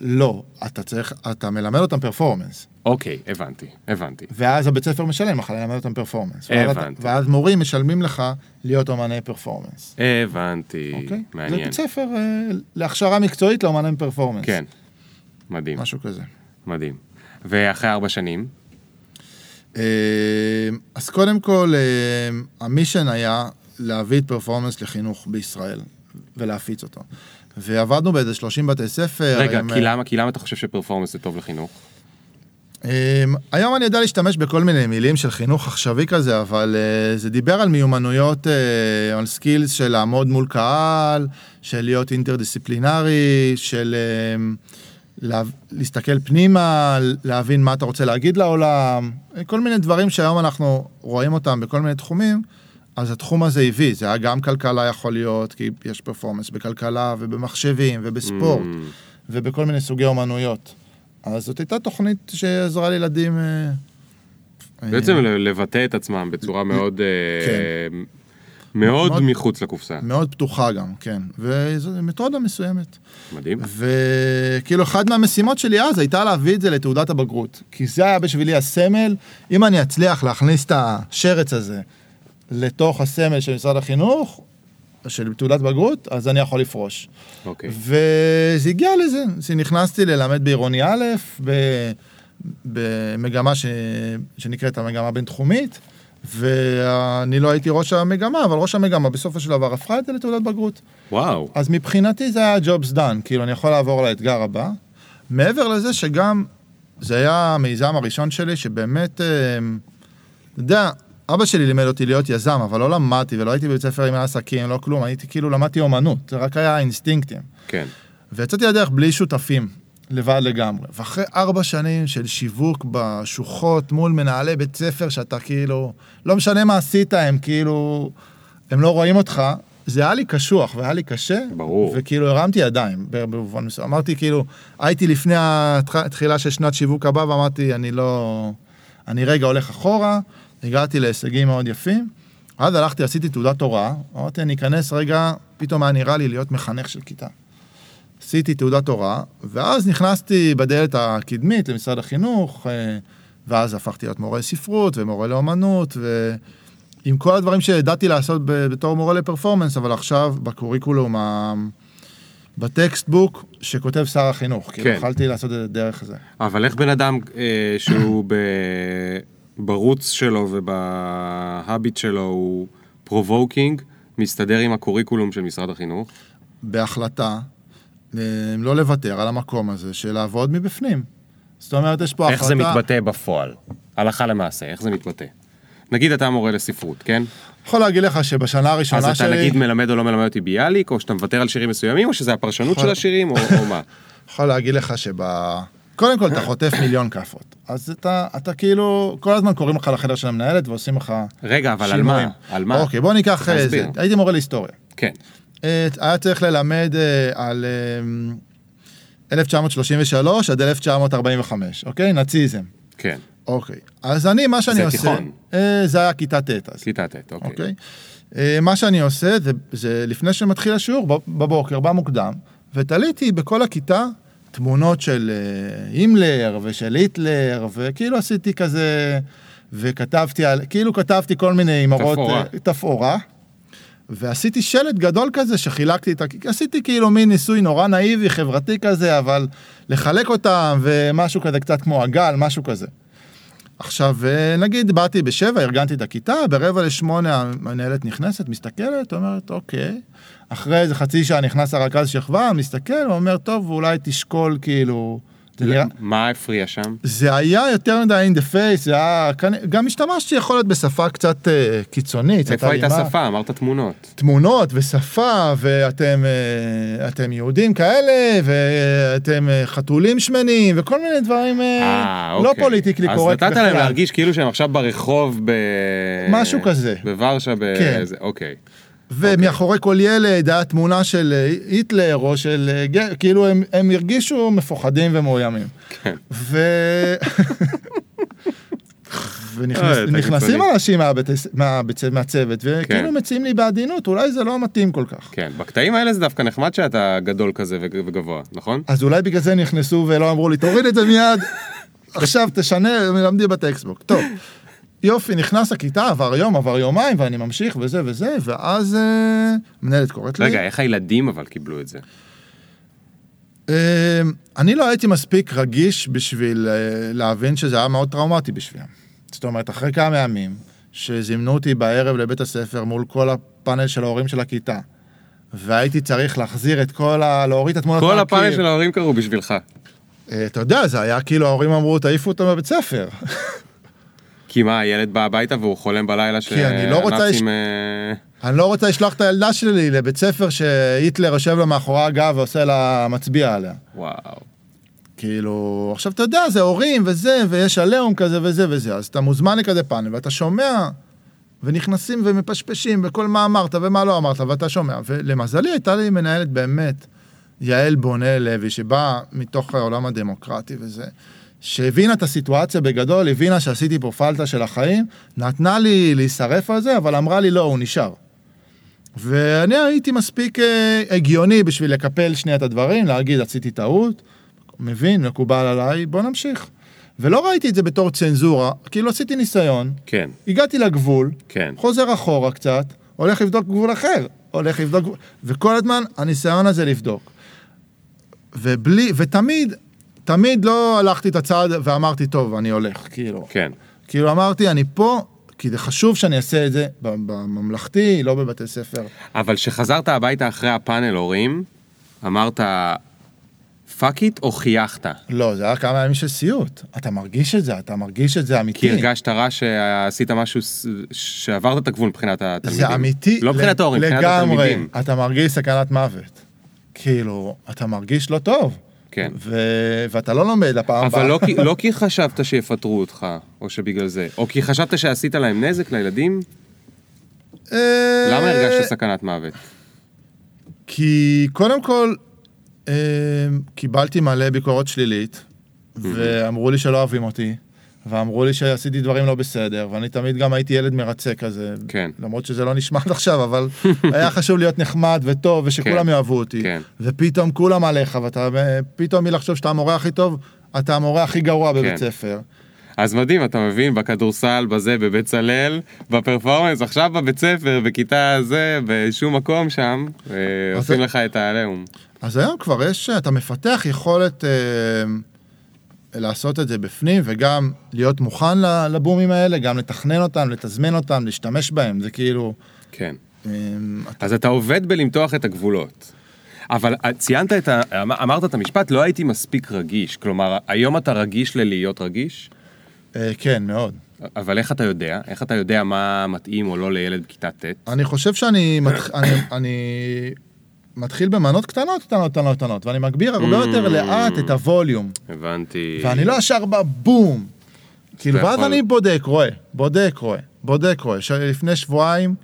לא, אתה צריך, אתה מלמד אותם פרפורמנס, אוקיי, הבנתי, הבנתי. ואז הבית ספר משלם לך ללמד אותם פרפורמנס. ואז הבנתי. ואז מורים משלמים לך להיות אומני פרפורמנס. הבנתי, אוקיי? זה מעניין. בית ספר אה, להכשרה מקצועית לאומני פרפורמנס. כן, מדהים, משהו כזה. מדהים. ואחרי ארבע שנים, אה, אז קודם כל, אה, ה mission היה להביא את פרפורמנס לחינוך בישראל ולהפיץ אותו. ועבדנו באיזה 30 בתי ספר. רגע, עם, כי למה, כי למה אתה חושב שפרפורמנס זה טוב לחינוך? אה, היום אני יודע להשתמש בכל מיני מילים של חינוך עכשווי כזה, אבל אה, זה דיבר על מיומנויות, אה, על skills של לעמוד מול קהל, של להיות אינטרדיסציפלינרי, של אה, לה, להסתכל פנימה, להבין מה אתה רוצה להגיד לעולם, כל מיני דברים שהיום אנחנו רואים אותם בכל מיני תחומים, אז התחום הזה הביא, זה היה גם כלכלה יכול להיות, כי יש פרפורמנס בכלכלה ובמחשבים ובספורט Mm, ובכל מיני סוגי אומנויות. אז זאת הייתה תוכנית שעזרה לילדים... אה, בעצם אה, לבטא את עצמם בצורה מאוד, אה, כן. מאוד מאוד- מחוץ לקופסה. מאוד פתוחה גם, כן. וזו מתודה מסוימת. מדהים. וכאילו, אחת מהמשימות שלי אז הייתה להביא את זה לתעודת הבגרות. כי זה היה בשבילי הסמל, אם אני אצליח להכניס את השרץ הזה לתוך הסמל של משרד החינוך, של תעודת בגרות, אז אני יכול לפרוש. אוקיי. וזה הגיע לזה, שנכנסתי ללמד בעירוני א', ב, במגמה ש, שנקראת המגמה הבינתחומית, ואני לא הייתי ראש המגמה, אבל ראש המגמה בסופו של דבר הפכה את זה לתעודת בגרות. וואו. אז מבחינתי זה היה jobs done, כאילו אני יכול לעבור לאתגר הבא. מעבר לזה שגם, זה היה המיזם הראשון שלי, שבאמת, אה, אתה יודע, אבא שלי לימד אותי להיות יזם, אבל לא למדתי ולא הייתי בבית ספר עם עסקים, לא כלום, הייתי כאילו למדתי אומנות, זה רק היה אינסטינקטים. כן. ויצאתי לדרך בלי שותפים, לבד לגמרי. ואחרי ארבע שנים של שיווק בשוחות מול מנהלי בית ספר, שאתה כאילו, לא משנה מה עשית, הם כאילו, הם לא רואים אותך, זה היה לי קשוח והיה לי קשה. ברור. וכאילו הרמתי ידיים, במובן מסוים. אמרתי כאילו, הייתי לפני התחילה של שנת שיווק הבא, ואמרתי, אני לא... אני רגע הולך אחורה, הגעתי להישגים מאוד יפים. אז הלכתי, עשיתי תעודת הוראה, אמרתי, אני אכנס רגע, פתאום היה נראה לי להיות מחנך של כיתה. עשיתי תעודת הוראה, ואז נכנסתי בדלת הקדמית למשרד החינוך, אה, ואז הפכתי להיות מורה ספרות ומורה לאומנות, ועם כל הדברים שידעתי לעשות בתור מורה לפרפורמנס, אבל עכשיו ב curriculum, ב textbook שכותב שר החינוך, כאילו כן. יכלתי לעשות את זה דרך זה. אבל איך בן אדם אה, שהוא ב... ב roots שלו וב habit שלו הוא provoking, מסתדר עם הקוריקולום של משרד החינוך? בהחלטה, אה, לא לוותר על המקום הזה של לעבוד מבפנים. זאת אומרת, יש פה איך החלטה... זה מתבטא בפועל? הלכה למעשה, איך זה מתבטא? נגיד אתה מורה לספרות, כן? יכול להגיד לך שבשנה הראשונה אז שלי... אתה נגיד מלמד או לא מלמד אותי ביאליק, או שאתה מוותר על שירים מסוימים, או שזה הפרשנות יכול- של השירים, או או מה? יכול להגיד לך שב... קודם כל אתה חוטף מיליון כאפות. אז אתה, אתה כאילו, כל הזמן קוראים לך לחדר של המנהלת ועושים לך רגע, אבל על. מה? על מה? אוקיי, בוא ניקח... אה, זה. להסביר. הייתי מורה להיסטוריה. כן, אה, היה צריך ללמד אה, על אה, 1933 עד 1945, אוקיי? נאציזם. כן, אוקיי. אז אני, מה שאני זה עושה... תיכון. אה, זה היה כיתה ט' אז. כיתה ט', אוקיי. אוקיי? אה, מה שאני עושה זה, זה לפני שמתחיל השיעור בב- בבוקר, בא מוקדם, ותליתי בכל הכיתה תמונות של אה, הימלר ושל היטלר, וכאילו עשיתי כזה, וכתבתי על, כאילו כתבתי כל מיני אמרות. אה, תפאורה, ועשיתי שלט גדול כזה שחילקתי את ה... עשיתי כאילו מין ניסוי נורא נאיבי, חברתי כזה, אבל לחלק אותם, ומשהו כזה קצת כמו עגל, משהו כזה. עכשיו, אה, נגיד, באתי בשבע, ארגנתי את הכיתה, ברבע לשמונה המנהלת נכנסת, מסתכלת, אומרת, אוקיי. אחרי איזה חצי שעה נכנס הרכז שכבה, מסתכל, ואומר, טוב, אולי תשקול, כאילו, נראה- מה הפריע שם? זה היה יותר מדי in the face, זה היה, גם השתמשתי יכול להיות בשפה קצת אה, קיצונית, איפה הייתה. שפה? אמרת תמונות. תמונות ושפה, ואתם אה, אתם יהודים כאלה, ואתם אה, חתולים שמנים, וכל מיני דברים אה, אה, לא אוקיי. פוליטיקלי אז קורקט נתת להם. להרגיש כאילו שהם עכשיו ברחוב ב... משהו כזה. בוורשה, ב... כן. זה- אוקיי. ומאחורי כל ילד היה תמונה של אה, היטלר או של אה, ג- כאילו הם, הם הרגישו מפוחדים ומאוימים. כן. ו... אה, ונכנסים קיצוני. אנשים מהבית, מהבית, מהצוות וכאילו כן. מציעים לי בעדינות אולי זה לא מתאים כל כך. כן, בקטעים האלה זה דווקא נחמד שאתה גדול כזה וגבוה, נכון? אז אולי בגלל זה נכנסו ולא אמרו לי תוריד את זה מיד עכשיו תשנה מלמדים בטקסטבוק. טוב. יופי נכנס לכיתה עבר יום עבר יומיים ואני ממשיך וזה וזה ואז אה, מנהלת קוראת לי. רגע, איך הילדים אבל קיבלו את זה? אמ, אני לא הייתי מספיק רגיש בשביל אה, להבין שזה היה מאוד טראומטי בשבילם. זאת אומרת, אחרי כמה ימים, שזימנו אותי בערב לבית הספר מול כל הפאנל של ההורים של הכיתה, והייתי צריך להחזיר את כל ה... להוריד את התמונות כל. הפאנל של ההורים קרו בשבילך. אה, אתה יודע, זה היה כאילו ההורים אמרו, תעיפו אותו מבית ספר. כי מה, הילד בא הביתה והוא חולם בלילה כי אני לא רוצה שהנאצים, לש- אה, אני לא רוצה לשלוח את הילדה שלי לבית ספר שהיטלר יושב לה מאחורי הגב ועושה לה מצביע עליה. וואו. כאילו, עכשיו אתה יודע, זה הורים וזה, ויש עליהום כזה וזה וזה, אז אתה מוזמן לכזה פאנל, ואתה שומע, ונכנסים ומפשפשים בכל מה אמרת ומה לא אמרת, ואתה שומע. ולמזלי הייתה לי מנהלת באמת, יעל בונה לוי, שבאה מתוך העולם הדמוקרטי וזה, שהבינה את הסיטואציה בגדול, הבינה שעשיתי פה פלטה של החיים, נתנה לי להישרף על זה, אבל אמרה לי לא, הוא נשאר. ואני הייתי מספיק אה, הגיוני בשביל לקפל שנייה את הדברים, להגיד עשיתי טעות, מבין, מקובל עליי, בוא נמשיך. ולא ראיתי את זה בתור צנזורה, כאילו עשיתי ניסיון, כן, הגעתי לגבול, כן. חוזר אחורה קצת, הולך לבדוק גבול אחר, הולך לבדוק, וכל הזמן הניסיון הזה לבדוק. ובלי, ותמיד, תמיד לא הלכתי את הצעד ואמרתי, טוב, אני הולך, כאילו. כן. כאילו אמרתי, אני פה, כי זה חשוב שאני אעשה את זה בממלכתי, לא בבתי ספר. אבל כשחזרת הביתה אחרי הפאנל הורים, אמרת fuck it או חייכת? לא, זה היה כמה ימים של סיוט. אתה מרגיש את זה, אתה מרגיש את זה אמיתי. כי הרגשת רע שעשית משהו, שעברת את הגבול מבחינת התלמידים. זה אמיתי. לא מבחינת ההורים, מבחינת לגמרי. התלמידים. אתה מרגיש סכנת מוות. כאילו, אתה מרגיש לא טוב. כן. ו- ואתה לא לומד לפעם הבאה. אבל לא כי- לא כי חשבת שיפטרו אותך, או שבגלל זה, או כי חשבת שעשית להם נזק לילדים, אה, למה הרגשת סכנת מוות? כי קודם כל, אה, קיבלתי מלא ביקורת שלילית, ואמרו לי שלא אוהבים אותי, ואמרו לי שעשיתי דברים לא בסדר, ואני תמיד גם הייתי ילד מרצה כזה, כן. למרות שזה לא נשמע עד עכשיו, אבל היה חשוב להיות נחמד וטוב, ושכולם כן. יאהבו אותי, כן. ופתאום כולם עליך, ואתה פתאום מלחשוב שאתה המורה הכי טוב, אתה המורה הכי גרוע בבית כן. ספר. אז מדהים, אתה מבין, בכדורסל, בזה, בבצלאל, בפרפורמנס, עכשיו בבית ספר, בכיתה זה, בשום מקום שם, אה, עושים לך את העליהום. אז היום כבר יש, אתה מפתח יכולת אה, לעשות את זה בפנים, וגם להיות מוכן לבומים האלה, גם לתכנן אותם, לתזמן אותם, להשתמש בהם, זה כאילו... כן. אה, אתה- אז אתה עובד בלמתוח את הגבולות. אבל אה, ציינת את ה... אמ- אמרת את המשפט, לא הייתי מספיק רגיש. כלומר, היום אתה רגיש ללהיות רגיש, אה, כן, מאוד. אבל איך אתה יודע? איך אתה יודע מה מתאים או לא לילד בכיתה ט'? אני חושב שאני. אני, אני מתחיל במנות קטנות, קטנות, קטנות, קטנות, ואני מגביר הרבה יותר לאט את הווליום, הבנתי. ואני לא ישר בבום. כאילו, ואז אני בודק, רואה, בודק, רואה, בודק, רואה. לפני שבועיים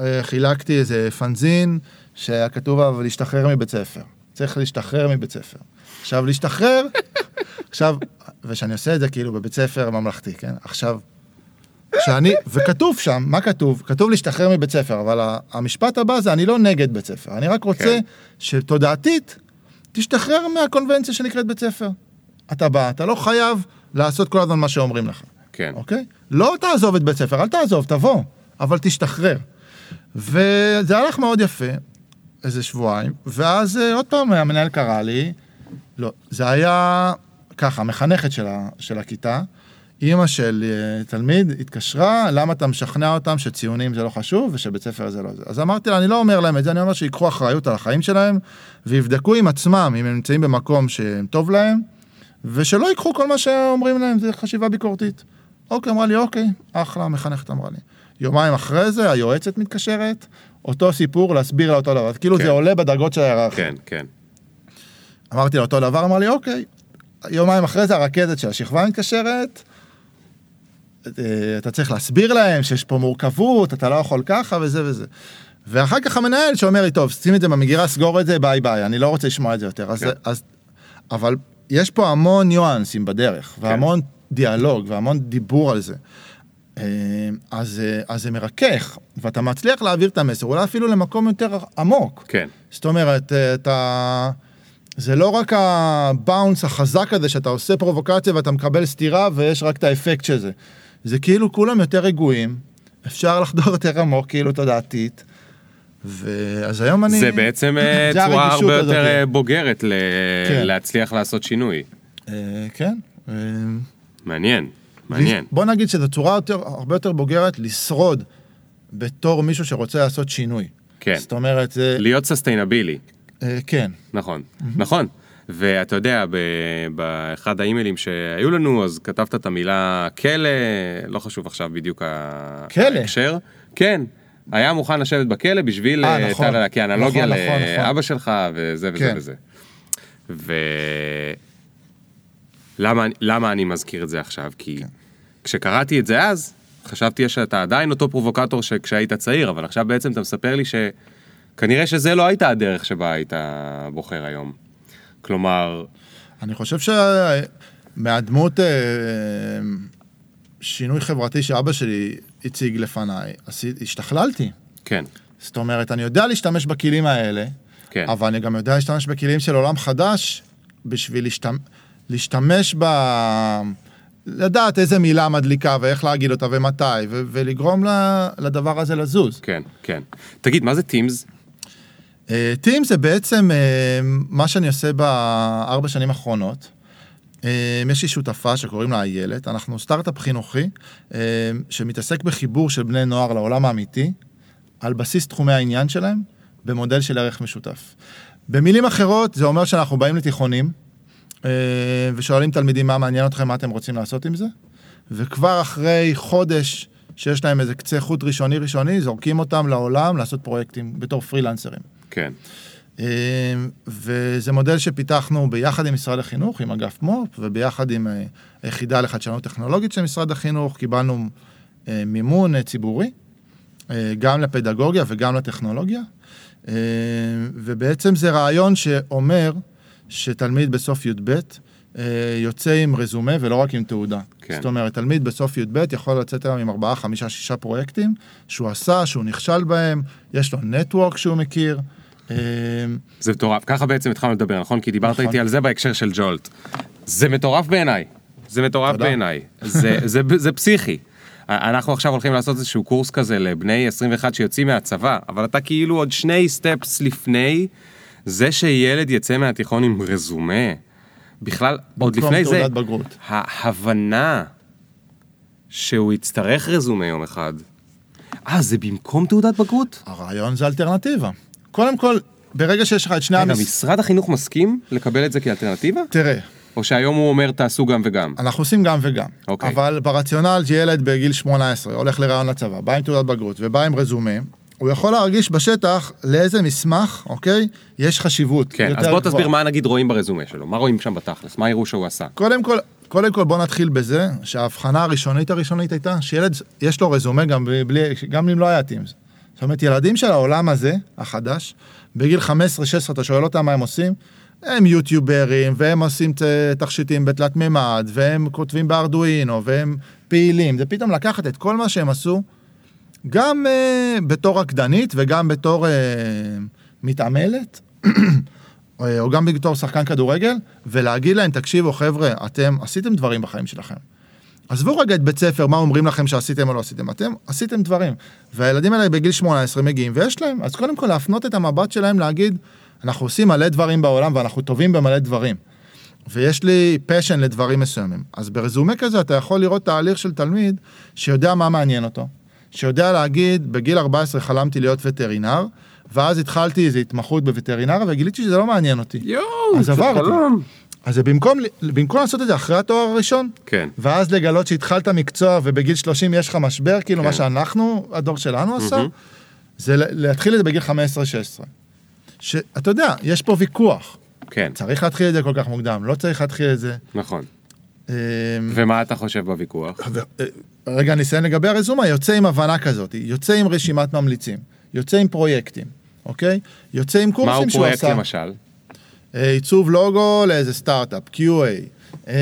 אה, חילקתי איזה פנזין שהיה כתוב עליו להשתחרר מבית ספר. צריך להשתחרר מבית ספר. עכשיו, להשתחרר, עכשיו, ושאני עושה את זה כאילו בבית ספר ממלכתי, כן? עכשיו, שאני, וכתוב שם, מה כתוב? כתוב להשתחרר מבית ספר, אבל המשפט הבא זה אני לא נגד בית ספר, אני רק רוצה כן. שתודעתית תשתחרר מהקונבנציה שנקראת בית ספר. אתה בא, אתה לא חייב לעשות כל הזמן מה שאומרים לך, כן. אוקיי? לא תעזוב את בית ספר, אל תעזוב, תבוא, אבל תשתחרר. וזה הלך מאוד יפה, איזה שבועיים, ואז אה, עוד פעם המנהל קרא לי, לא, זה היה ככה, המחנכת של, ה, של הכיתה, אימא של אה, תלמיד התקשרה, למה אתה משכנע אותם שציונים זה לא חשוב ושבית ספר זה לא זה. אז אמרתי לה, אני לא אומר להם את זה, אני אומר שיקחו אחריות על החיים שלהם, ויבדקו עם עצמם אם הם נמצאים במקום שטוב להם, ושלא ייקחו כל מה שאומרים להם, זה חשיבה ביקורתית. אוקיי, אמרה לי, אוקיי, אחלה, המחנכת אמרה לי. יומיים אחרי זה, היועצת מתקשרת, אותו סיפור, להסביר לה אותו דבר. אז כאילו כן. זה עולה בדרגות של ההיררכיה. כן, כן. אמרתי לה אותו דבר, אמר לי, אוקיי. יומיים אחרי זה הרכזת של השכבה מתקשרת, אתה צריך להסביר להם שיש פה מורכבות, אתה לא יכול ככה וזה וזה. ואחר כך המנהל שאומר לי, טוב, שים את זה במגירה, סגור את זה, ביי ביי, אני לא רוצה לשמוע את זה יותר. אז, כן. אז, אבל יש פה המון ניואנסים בדרך, והמון דיאלוג, והמון דיבור על זה. אה, אז, אה, אז זה מרכך, ואתה מצליח להעביר את המסר, אולי אפילו למקום יותר עמוק. כן. זאת אומרת, אה, אתה... זה לא רק הבאונס החזק הזה שאתה עושה פרובוקציה ואתה מקבל סטירה ויש רק את האפקט של זה. זה כאילו כולם יותר רגועים, אפשר לחדור יותר עמוק, כאילו תודעתית. ואז היום אני... זה בעצם אה, זה צורה הרבה הזאת. יותר אה, בוגרת ל- כן. להצליח לעשות שינוי. אה, כן. אה, מעניין, מעניין. בוא נגיד שזו צורה יותר, הרבה יותר בוגרת לשרוד בתור מישהו שרוצה לעשות שינוי. כן. זאת אומרת, זה... להיות ססטיינבילי. אה, כן. נכון, נכון. ואתה יודע, באחד האימיילים שהיו לנו, אז כתבת את המילה כלא, לא חשוב עכשיו בדיוק כלא? ההקשר. כן, היה מוכן לשבת בכלא בשביל, אה, אה, נכון. טה-טה-טה, כאנלוגיה נכון, נכון, נכון. לאבא שלך וזה וזה כן. וזה. ו... למה, למה אני מזכיר את זה עכשיו? כי כן. כשקראתי את זה אז, חשבתי שאתה עדיין אותו פרובוקטור שכשהיית צעיר, אבל עכשיו בעצם אתה מספר לי שכנראה שזה לא הייתה הדרך שבה היית בוחר היום. כלומר, אני חושב שמהדמות אה, שינוי חברתי שאבא שלי הציג לפניי, השתכללתי. כן, זאת אומרת, אני יודע להשתמש בכלים האלה, כן, אבל אני גם יודע להשתמש בכלים של עולם חדש בשביל להשתמש, להשתמש ב... לדעת איזה מילה מדליקה ואיך להגיד אותה ומתי, ו- ולגרום ל- לדבר הזה לזוז. כן, כן. תגיד, מה זה טימס? טים זה בעצם אה, מה שאני עושה בארבע שנים האחרונות. אה, יש לי שותפה שקוראים לה איילת, אנחנו סטארט-אפ חינוכי אה, שמתעסק בחיבור של בני נוער לעולם האמיתי, על בסיס תחומי העניין שלהם, במודל של ערך משותף. במילים אחרות, זה אומר שאנחנו באים לתיכונים אה, ושואלים תלמידים מה מעניין אתכם, מה אתם רוצים לעשות עם זה, וכבר אחרי חודש שיש להם איזה קצה חוט ראשוני ראשוני, זורקים אותם לעולם לעשות פרויקטים בתור פרילנסרים. כן, אה, וזה מודל שפיתחנו ביחד עם משרד החינוך, עם אגף מו"פ, וביחד עם אה, היחידה לחדשנות טכנולוגית של משרד החינוך, קיבלנו אה, מימון אה, ציבורי, אה, גם לפדגוגיה וגם לטכנולוגיה, אה, ובעצם זה רעיון שאומר שתלמיד בסוף י"ב אה, יוצא עם רזומה ולא רק עם תעודה. כן. זאת אומרת, תלמיד בסוף י"ב יכול לצאת היום עם ארבעה, חמישה, שישה פרויקטים שהוא עשה, שהוא נכשל בהם, יש לו נטוורק שהוא מכיר. אה, זה מטורף. ככה בעצם התחלנו לדבר, נכון? כי דיברת נכון. איתי על זה בהקשר של ג'ולט. זה מטורף בעיניי. זה מטורף. בעיניי. זה, זה, זה פסיכי. אנחנו עכשיו הולכים לעשות איזשהו קורס כזה לבני 21 שיוצאים מהצבא, אבל אתה כאילו עוד שני סטפס לפני זה שילד יצא מהתיכון עם רזומה. בכלל, עוד לפני זה, בגרות. ההבנה שהוא יצטרך רזומה יום אחד. אה, זה במקום תעודת בגרות? הרעיון זה אלטרנטיבה. קודם כל, ברגע שיש לך את שני רגע, המס... משרד החינוך מסכים לקבל את זה כאלטרנטיבה? תראה, או שהיום הוא אומר תעשו גם וגם? אנחנו עושים גם וגם. אוקיי. אבל ברציונל שילד בגיל 18 הולך לרעיון לצבא, בא עם תעודת בגרות ובא עם רזומה, הוא יכול להרגיש בשטח לאיזה מסמך, אוקיי, יש חשיבות. כן, אז בוא גבוהה. תסביר מה נגיד רואים ברזומה שלו, מה רואים שם בתכלס, מה יראו שהוא עשה. קודם כל, קודם כל בוא נתחיל בזה שההבחנה הראשונית הראשונית הייתה שילד יש לו רזומה גם, בלי, גם אם לא היה טימס. זאת אומרת, ילדים של העולם הזה, החדש, בגיל 15-16 אתה שואל אותם מה הם עושים, הם יוטיוברים, והם עושים תכשיטים בתלת מימד, והם כותבים בארדואינו, והם פעילים. זה פתאום לקחת את כל מה שהם עשו, גם uh, בתור רקדנית וגם בתור uh, מתעמלת, או או גם בתור שחקן כדורגל, ולהגיד להם, תקשיבו חבר'ה, אתם עשיתם דברים בחיים שלכם. עזבו רגע את בית ספר, מה אומרים לכם שעשיתם או לא עשיתם, אתם עשיתם דברים. והילדים האלה בגיל 18 מגיעים, ויש להם, אז קודם כל להפנות את המבט שלהם להגיד, אנחנו עושים מלא דברים בעולם ואנחנו טובים במלא דברים. ויש לי פשן לדברים מסוימים. אז ברזומה כזה אתה יכול לראות תהליך של תלמיד שיודע מה מעניין אותו, שיודע להגיד, בגיל 14 חלמתי להיות וטרינר, ואז התחלתי איזו התמחות בווטרינריה וגיליתי שזה לא מעניין אותי. יואו, אז עברתי. אז זה במקום, במקום לעשות את זה אחרי התואר הראשון, כן. ואז לגלות שהתחלת מקצוע ובגיל 30 יש לך משבר, כאילו כן. מה שאנחנו, הדור שלנו עשה, מהמם. זה להתחיל את זה בגיל 15-16. שאתה יודע, יש פה ויכוח. כן, צריך להתחיל את זה כל כך מוקדם, לא צריך להתחיל את זה. נכון. אמ, ומה אתה חושב בוויכוח? אה, רגע, אני אסיים לגבי הרזומה, יוצא עם הבנה כזאת, יוצא עם רשימת ממליצים, יוצא עם פרויקטים, אוקיי? יוצא עם קורסים מהו שהוא פרויקט עשה. למשל? אה, עיצוב לוגו לאיזה סטארט-אפ, QA, אה,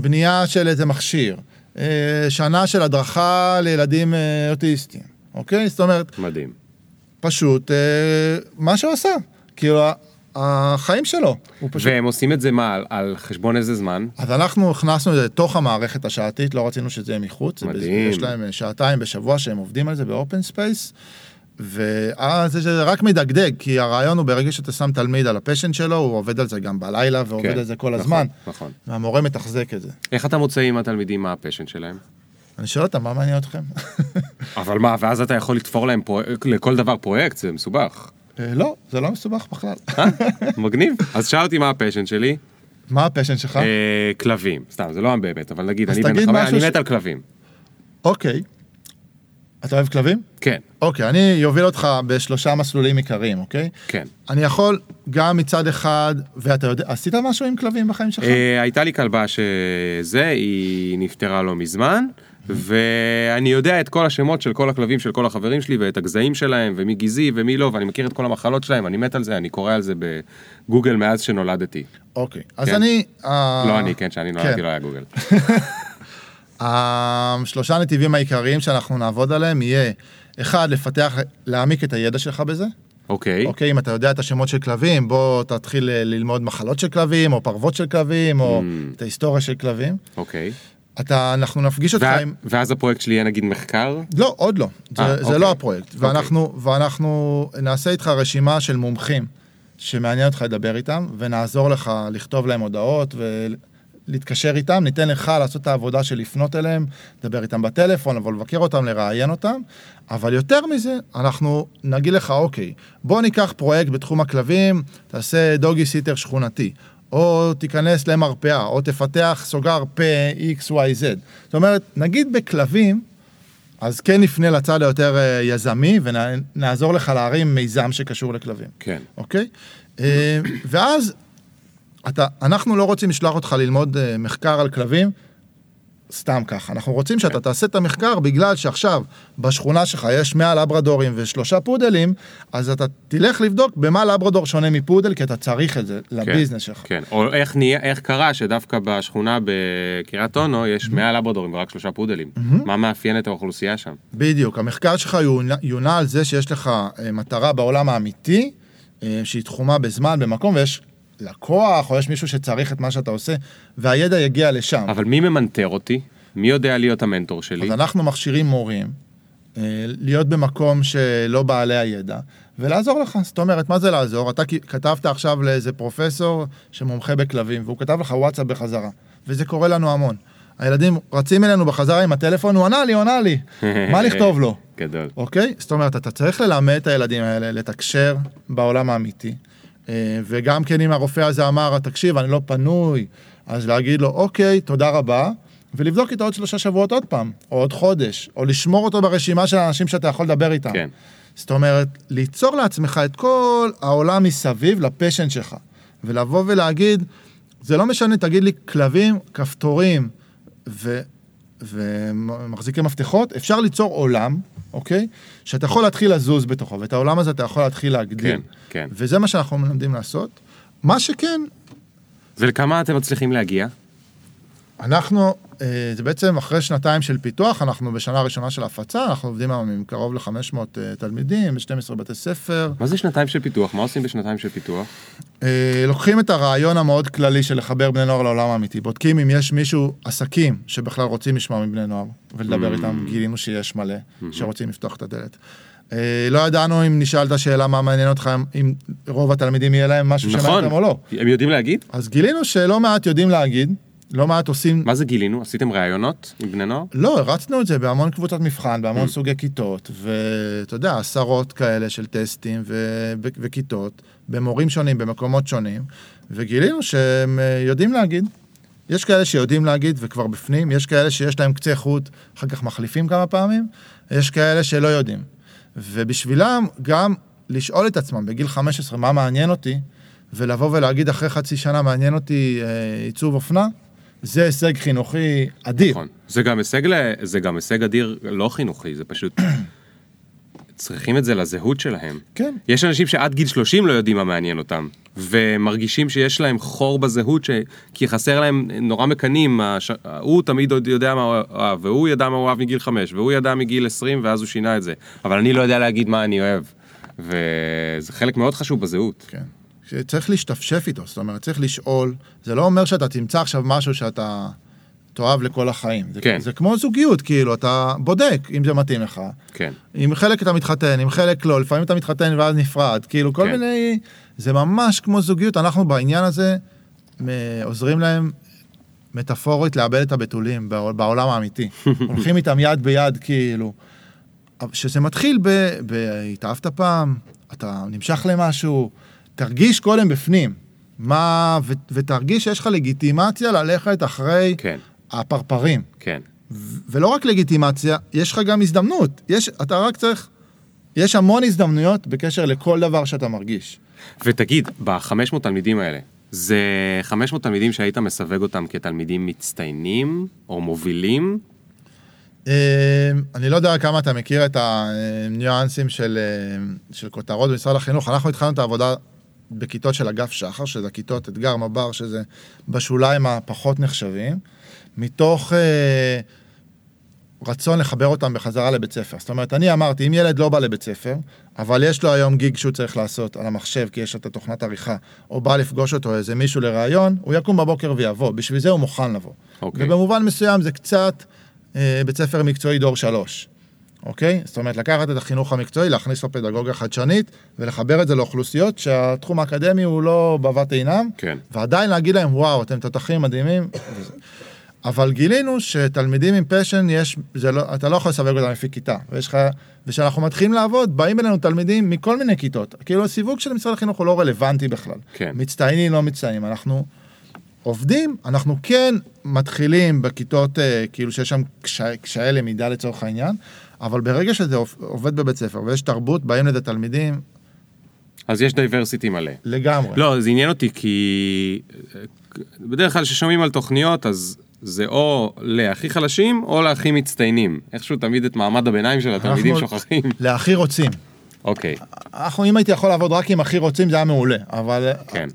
בנייה של איזה מכשיר, אה, שנה של הדרכה לילדים אוטיסטים, אוקיי? זאת אומרת, מדהים. פשוט מה שהוא עשה, כאילו החיים שלו, פשוט... והם עושים את זה מה, על- על חשבון איזה זמן? אז אנחנו הכנסנו את זה לתוך המערכת השעתית, לא רצינו שזה יהיה מחוץ. מדהים. יש להם שעתיים בשבוע שהם עובדים על זה ב open space, ואז זה רק מדגדג, כי הרעיון הוא ברגע שאתה שם תלמיד על ה passion שלו, הוא עובד על זה גם בלילה ועובד כן, על זה כל נכון, הזמן, נכון. והמורה מתחזק את זה. איך אתה מוצא עם התלמידים מה ה passion שלהם? אני שואל אותם, מה מעניין אתכם? אבל מה, ואז אתה יכול לתפור להם פרויקט, לכל דבר פרויקט, זה מסובך. אה, לא, זה לא מסובך בכלל. אה? מגניב. אז שאל אותי מה ה passion שלי. מה ה passion שלך? אה, כלבים. סתם, זה לא באמת, אבל נגיד, אני מת על כלבים. אוקיי. אתה אוהב כלבים? כן, אוקיי, אני אוביל אותך בשלושה מסלולים עיקריים, אוקיי? כן. אני יכול גם מצד אחד, ואתה יודע, עשית משהו עם כלבים בחיים שלך? אה, הייתה לי כלבה שזה, היא נפטרה לא מזמן, ואני יודע את כל השמות של כל הכלבים של כל החברים שלי, ואת הגזעים שלהם, ומי גזעי ומי לא, ואני מכיר את כל המחלות שלהם, אני מת על זה, אני קורא על זה בגוגל מאז שנולדתי. אוקיי, אז כן. אני... אה, לא אני, כן, כשאני נולדתי כן. לא היה גוגל. השלושה נתיבים העיקריים שאנחנו נעבוד עליהם יהיה, אחד, לפתח, להעמיק את הידע שלך בזה. אוקיי, אוקיי, אם אתה יודע את השמות של כלבים, בוא תתחיל אה, ללמוד מחלות של כלבים, או פרוות של כלבים, או Mm. את ההיסטוריה של כלבים. אוקיי. אתה, אנחנו נפגיש אותך עם... ואז הפרויקט שלי יהיה נגיד מחקר? לא, עוד לא. זה, אה, זה אוקיי. לא הפרויקט. ואנחנו, ואנחנו נעשה איתך רשימה של מומחים שמעניין אותך לדבר איתם, ונעזור לך לכתוב להם הודעות ולהתקשר איתם. ניתן לך לעשות את העבודה של לפנות אליהם, לדבר איתם בטלפון, לבוא לבקר אותם, לראיין אותם. אבל יותר מזה, אנחנו נגיד לך, אוקיי, בוא ניקח פרויקט בתחום הכלבים, תעשה דוגי סיטר שכונתי. או תיכנס למרפאה, או תפתח סוגר פה XYZ. זאת אומרת, נגיד בכלבים, אז כן נפנה לצד היותר אה, יזמי ונעזור לך להרים מיזם שקשור לכלבים, כן. אוקיי? אה, ואז אתה, אנחנו לא רוצים לשלוח אותך ללמוד אה, מחקר על כלבים סתם ככה. אנחנו רוצים שאתה תעשה את המחקר בגלל שעכשיו בשכונה שלך יש 100 לברדורים ושלושה פודלים, אז אתה תלך לבדוק במה לברדור שונה מפודל, כי אתה צריך את זה לביזנס שלך. כן, או איך נהיה, איך קרה שדווקא בשכונה בקריית אונו יש 100 לברדורים ורק שלושה פודלים. מה מאפיין את האוכלוסייה שם? בדיוק, המחקר שלך יונה- יונה על זה שיש לך אה, מטרה בעולם האמיתי, אה, שהיא תחומה בזמן, במקום, ויש לקוח, או יש מישהו שצריך את מה שאתה עושה, והידע יגיע לשם. אבל מי ממנטר אותי? מי יודע להיות המנטור שלי? אז אנחנו מכשירים מורים אה, להיות במקום שלא בעלי הידע, ולעזור לך. זאת אומרת, מה זה לעזור? אתה כתבת עכשיו לאיזה פרופסור שמומחה בכלבים, והוא כתב לך וואטסאפ בחזרה, וזה קורה לנו המון. הילדים רצים אלינו בחזרה עם הטלפון, הוא ענה לי, הוא ענה לי, מה לכתוב לו? גדול. אוקיי? זאת אומרת, אתה צריך ללמד את הילדים האלה לתקשר בעולם האמיתי. אה, וגם כן אם הרופא הזה אמר, תקשיב, אני לא פנוי, אז להגיד לו, אוקיי, תודה רבה, ולבדוק איתו עוד שלושה שבועות עוד פעם, או עוד חודש, או לשמור אותו ברשימה של האנשים שאתה יכול לדבר איתם. כן. זאת אומרת, ליצור לעצמך את כל העולם מסביב לפשן שלך, ולבוא ולהגיד, זה לא משנה, תגיד לי, כלבים, כפתורים ו... ומחזיקי מפתחות, אפשר ליצור עולם, אוקיי? שאתה יכול להתחיל לזוז בתוכו, ואת העולם הזה אתה יכול להתחיל להגדיל. כן, כן. וזה מה שאנחנו מלמדים לעשות. מה שכן, ולכמה אתם מצליחים להגיע? אנחנו, זה בעצם אחרי שנתיים של פיתוח, אנחנו בשנה ראשונה של הפצה, אנחנו עובדים היום עם קרוב ל-500 תלמידים, ב-12 בתי ספר. מה זה שנתיים של פיתוח? מה עושים בשנתיים של פיתוח? אה, לוקחים את הרעיון המאוד כללי של לחבר בני נוער לעולם האמיתי, בודקים אם יש מישהו, עסקים, שבכלל רוצים לשמוע מבני נוער ולדבר Mm. איתם, גילינו שיש מלא Mm-hmm. שרוצים לפתוח את הדלת. אה, לא ידענו אם נשאלת שאלה מה מעניין אותך, אם רוב התלמידים יהיה להם משהו שמעניין נכון. אותם או לא. הם יודעים להגיד? אז גילינו שלא מעט יודעים להגיד, לא מעט עושים מה זה גילינו? עשיתם ראיונות עם בני נוער? לא, הרצנו את זה בהמון קבוצות מבחן, Mm. בהמון סוגי כיתות, ואתה יודע, עשרות כאלה של טסטים ו... ו- וכיתות, במורים שונים, במקומות שונים, וגילינו שהם אה, יודעים להגיד. יש כאלה שיודעים להגיד וכבר בפנים, יש כאלה שיש להם קצה חוט, אחר כך מחליפים כמה פעמים, יש כאלה שלא יודעים. ובשבילם גם לשאול את עצמם בגיל 15 מה מעניין אותי, ולבוא ולהגיד אחרי חצי שנה מעניין אותי אה, עיצוב אופנה, זה הישג חינוכי אדיר. נכון. זה גם הישג, ל- זה גם הישג אדיר לא חינוכי, זה פשוט... צריכים את זה לזהות שלהם. כן. יש אנשים שעד גיל 30 לא יודעים מה מעניין אותם, ומרגישים שיש להם חור בזהות, ש... כי חסר להם, נורא מקנאים, הש... הוא תמיד עוד יודע מה הוא אוהב, והוא ידע מה הוא אוהב מגיל 5, והוא ידע מגיל 20 ואז הוא שינה את זה, אבל אני לא יודע להגיד מה אני אוהב, וזה חלק מאוד חשוב בזהות. כן. שצריך להשתפשף איתו, זאת אומרת, צריך לשאול, זה לא אומר שאתה תמצא עכשיו משהו שאתה תאהב לכל החיים. זה, כן. זה כמו זוגיות, כאילו, אתה בודק אם זה מתאים לך. כן. עם חלק אתה מתחתן, עם חלק לא, לפעמים אתה מתחתן ואז נפרד, כאילו, כל כן. מיני... זה ממש כמו זוגיות, אנחנו בעניין הזה עוזרים להם מטאפורית לאבד את הבתולים בעול- בעולם האמיתי. הולכים איתם יד ביד, כאילו. שזה מתחיל ב... ב... התאהבת פעם, אתה נמשך למשהו, תרגיש קודם בפנים. מה... ו... ותרגיש שיש לך לגיטימציה ללכת אחרי כן, הפרפרים. כן. ו- ולא רק לגיטימציה, יש לך גם הזדמנות. יש, אתה רק צריך... יש המון הזדמנויות בקשר לכל דבר שאתה מרגיש. ותגיד, ב-500 תלמידים האלה, זה 500 תלמידים שהיית מסווג אותם כתלמידים מצטיינים או מובילים? אה, אני לא יודע כמה אתה מכיר את הניואנסים של, אה, של כותרות במשרד החינוך. אנחנו התחלנו את העבודה בכיתות של אגף שחר, שזה כיתות אתגר מב"ר, שזה בשוליים הפחות נחשבים, מתוך אה, רצון לחבר אותם בחזרה לבית ספר. זאת אומרת, אני אמרתי, אם ילד לא בא לבית ספר, אבל יש לו היום גיג שהוא צריך לעשות על המחשב, כי יש את התוכנת עריכה, או בא לפגוש אותו איזה מישהו לראיון, הוא יקום בבוקר ויבוא, בשביל זה הוא מוכן לבוא. אוקיי. ובמובן מסוים זה קצת אה, בית ספר מקצועי דור שלוש, אוקיי? זאת אומרת, לקחת את החינוך המקצועי, להכניס לו פדגוגיה חדשנית, ולחבר את זה לאוכלוסיות שהתחום האקדמי הוא לא בבת עינם, כן. ועדיין להגיד להם, וואו, אתם תותחים מדהימים. אבל גילינו שתלמידים עם passion, יש, זה לא, אתה לא יכול לסווג אותם לפי כיתה. ויש לך, וכשאנחנו מתחילים לעבוד, באים אלינו תלמידים מכל מיני כיתות. כאילו הסיווג של משרד החינוך הוא לא רלוונטי בכלל. כן. מצטיינים, לא מצטיינים. אנחנו עובדים, אנחנו כן מתחילים בכיתות, אה, כאילו שיש שם קשיי למידה לצורך העניין, אבל ברגע שזה עוב- עובד בבית ספר ויש תרבות, באים לזה תלמידים אז יש diversity מלא. לגמרי. לא, זה עניין אותי כי בדרך כלל כששומעים על תוכניות, אז זה או להכי חלשים או להכי מצטיינים. איכשהו תמיד את מעמד הביניים של התלמידים שוכחים. להכי רוצים. אוקיי, אנחנו, אם הייתי יכול לעבוד רק עם הכי רוצים, זה היה מעולה, אבל כן.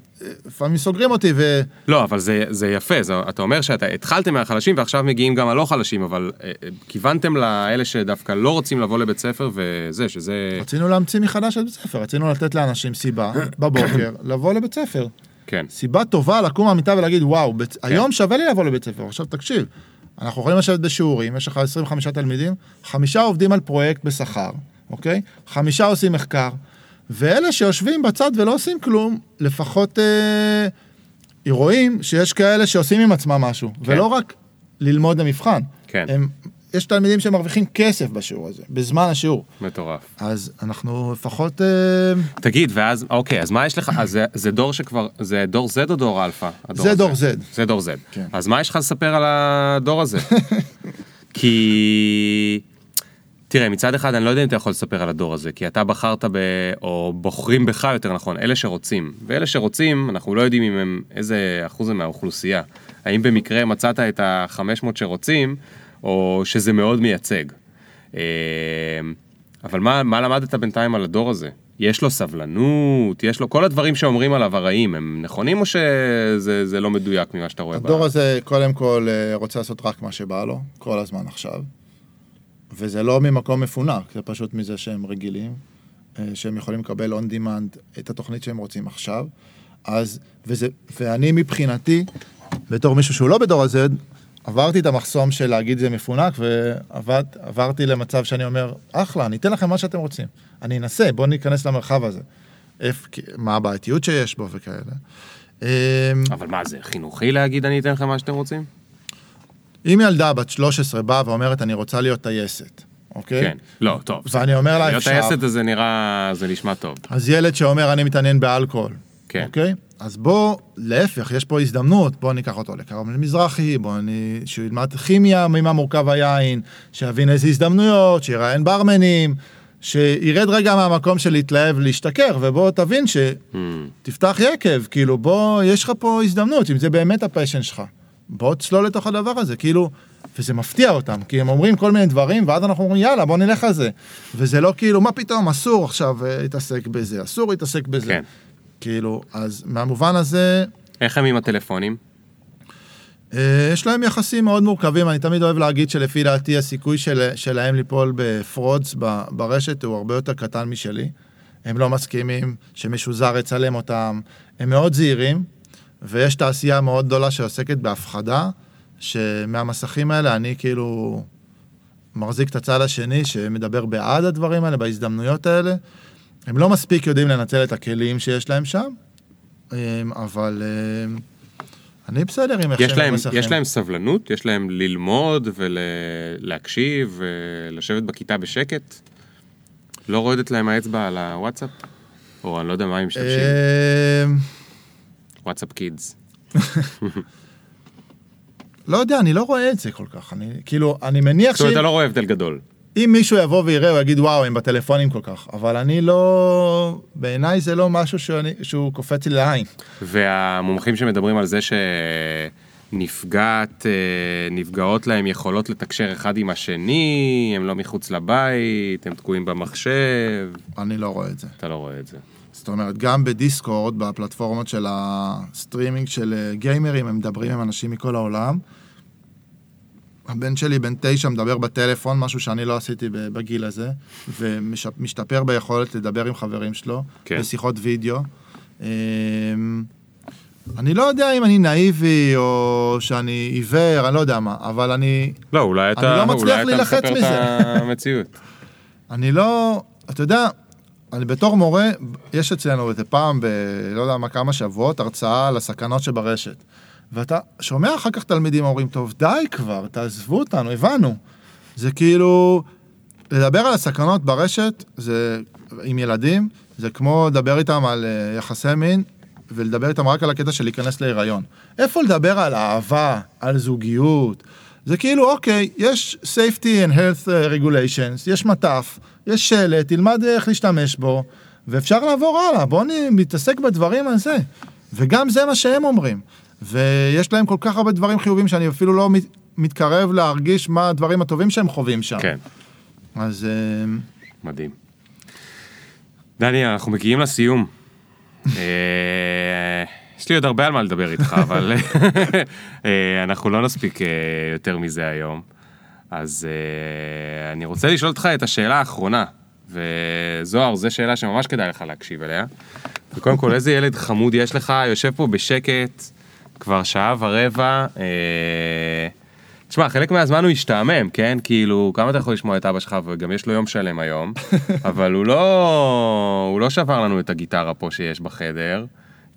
לפעמים סוגרים אותי ו... לא, אבל זה, זה יפה, זה, אתה אומר שאתה התחלתם מהחלשים ועכשיו מגיעים גם הלא חלשים, אבל אה, אה, כיוונתם לאלה שדווקא לא רוצים לבוא לבית ספר וזה, שזה... רצינו להמציא מחדש את בית ספר, רצינו לתת לאנשים סיבה בבוקר לבוא לבית ספר. כן, סיבה טובה לקום מהמיטה ולהגיד, וואו, בית... היום שווה לי לבוא לבית ספר. עכשיו תקשיב, אנחנו יכולים לשבת בשיעורים, יש לך 25 תלמידים, חמישה עובדים על פרויקט בשכר, אוקיי? חמישה עושים מחקר, ואלה שיושבים בצד ולא עושים כלום, לפחות אה, רואים שיש כאלה שעושים עם עצמם משהו, כן. ולא רק ללמוד למבחן. כן. הם, יש תלמידים שמרוויחים כסף בשיעור הזה, בזמן השיעור. מטורף. אז אנחנו לפחות... אה, תגיד, ואז, אוקיי, אז מה יש לך, אז זה, זה דור שכבר, זה דור Z או דור אלפא? זה הזה? דור Z. זה דור Z. כן. אז מה יש לך לספר על הדור הזה? כי... תראה, מצד אחד אני לא יודע אם אתה יכול לספר על הדור הזה, כי אתה בחרת ב... או בוחרים בך יותר נכון, אלה שרוצים. ואלה שרוצים, אנחנו לא יודעים אם הם, איזה אחוז הם מהאוכלוסייה. האם במקרה מצאת את ה-500 שרוצים, או שזה מאוד מייצג. אה, אבל מה, מה למדת בינתיים על הדור הזה? יש לו סבלנות, יש לו, כל הדברים שאומרים עליו הרעים, הם נכונים או שזה זה לא מדויק ממה שאתה רואה? הדור ב- הזה קודם כל אה, רוצה לעשות רק מה שבא לו, כל הזמן עכשיו. וזה לא ממקום מפונק, זה פשוט מזה שהם רגילים, אה, שהם יכולים לקבל on demand את התוכנית שהם רוצים עכשיו. אז, וזה, ואני מבחינתי, בתור מישהו שהוא לא בדור הזה, עברתי את המחסום של להגיד זה מפונק, ועברתי למצב שאני אומר, אחלה, אני אתן לכם מה שאתם רוצים. אני אנסה, בואו ניכנס למרחב הזה. איפ, מה הבעייתיות שיש בו וכאלה. אמ, אבל מה זה, חינוכי להגיד אני אתן לכם מה שאתם רוצים? אם ילדה בת 13 באה ואומרת, אני רוצה להיות טייסת, אוקיי? כן. לא, טוב. ואני אומר לה, להיות אפשר. טייסת זה נראה, זה נשמע טוב. אז ילד שאומר, אני מתעניין באלכוהול, כן. אוקיי? אז בוא, להפך, יש פה הזדמנות, בוא ניקח אותו לקרוב למזרחי, בוא אני, שהוא ילמד כימיה, ממה מורכב היין, שיבין איזה הזדמנויות, שיראיין ברמנים, שירד רגע מהמקום של להתלהב, להשתכר, ובוא תבין ש... Hmm. יקב, כאילו בוא, יש לך פה הזדמנות, אם זה באמת הפשן שלך. בוא תצלול לתוך הדבר הזה, כאילו, וזה מפתיע אותם, כי הם אומרים כל מיני דברים, ואז אנחנו אומרים, יאללה, בוא נלך על זה. וזה לא כאילו, מה פתאום, אסור עכשיו אה, להתעסק בזה, אסור להתעסק בזה. כן. כאילו, אז מהמובן הזה, איך הם עם הטלפונים? אה, יש להם יחסים מאוד מורכבים, אני תמיד אוהב להגיד שלפי דעתי הסיכוי של, שלהם ליפול בפרודס ברשת הוא הרבה יותר קטן משלי. הם לא מסכימים שמישהו זר יצלם אותם, הם מאוד זהירים, ויש תעשייה מאוד גדולה שעוסקת בהפחדה, שמהמסכים האלה אני כאילו מחזיק את הצד השני שמדבר בעד הדברים האלה, בהזדמנויות האלה. הם לא מספיק יודעים לנצל את הכלים שיש להם שם, אה, אבל אה, אני בסדר עם איך שהם משחקים. יש להם סבלנות? יש להם ללמוד ולהקשיב ולשבת בכיתה בשקט? לא רועדת להם האצבע על הוואטסאפ? או אני לא יודע מה הם משתמשים, אה, וואטסאפ קידס. לא יודע, אני לא רואה את זה כל כך. אני, כאילו, אני מניח זאת אומרת, אתה לא רואה הבדל גדול. אם מישהו יבוא ויראה, הוא יגיד, וואו, הם בטלפונים כל כך. אבל אני לא... בעיניי זה לא משהו שאני, שהוא קופץ לי לעין. והמומחים שמדברים על זה שנפגעת, אה, נפגעות להם יכולות לתקשר אחד עם השני, הם לא מחוץ לבית, הם תקועים במחשב, אני לא רואה את זה. אתה לא רואה את זה. זאת אומרת, גם בדיסקורד, בפלטפורמות של הסטרימינג של אה, גיימרים, הם מדברים עם אנשים מכל העולם. הבן שלי, בן תשע, מדבר בטלפון, משהו שאני לא עשיתי בגיל הזה, ומשתפר ביכולת לדבר עם חברים שלו, כן. בשיחות וידאו. אמ, אני לא יודע אם אני נאיבי או שאני עיוור, אני לא יודע מה, אבל אני, לא, אולי אתה, לא מצליח אולי אתה להילחץ מספר מזה. את המציאות. אני לא, אתה יודע, אני בתור מורה, יש אצלנו איזה פעם ב... לא יודע מה, כמה שבועות, הרצאה על הסכנות שברשת. ואתה שומע אחר כך תלמידים אומרים, טוב, די כבר, תעזבו אותנו, הבנו. זה כאילו, לדבר על הסכנות ברשת, זה, עם ילדים, זה כמו לדבר איתם על אה, יחסי מין, ולדבר איתם רק על הקטע של להיכנס להיריון. איפה לדבר על אהבה, על זוגיות? זה כאילו, אוקיי, יש safety and health אה, regulations, יש מטף, יש שלט, תלמד איך להשתמש בו, ואפשר לעבור הלאה, בואו נתעסק בדברים הזה. וגם זה מה שהם אומרים. ויש להם כל כך הרבה דברים חיובים שאני אפילו לא מת- מתקרב להרגיש מה הדברים הטובים שהם חווים שם. כן, אז אה, מדהים. דני, אנחנו מגיעים לסיום. יש לי עוד הרבה על מה לדבר איתך, אבל אה, אנחנו לא נספיק אה, יותר מזה היום. אז אה, אני רוצה לשאול אותך את השאלה האחרונה, וזוהר, זו שאלה שממש כדאי לך להקשיב אליה. וקודם כל, איזה ילד חמוד יש לך, יושב פה בשקט כבר שעה ורבע. תשמע, חלק מהזמן הוא השתעמם, כן? כאילו, כמה אתה יכול לשמוע את אבא שלך, וגם יש לו יום שלם היום, אבל הוא לא, הוא לא שבר לנו את הגיטרה פה שיש בחדר,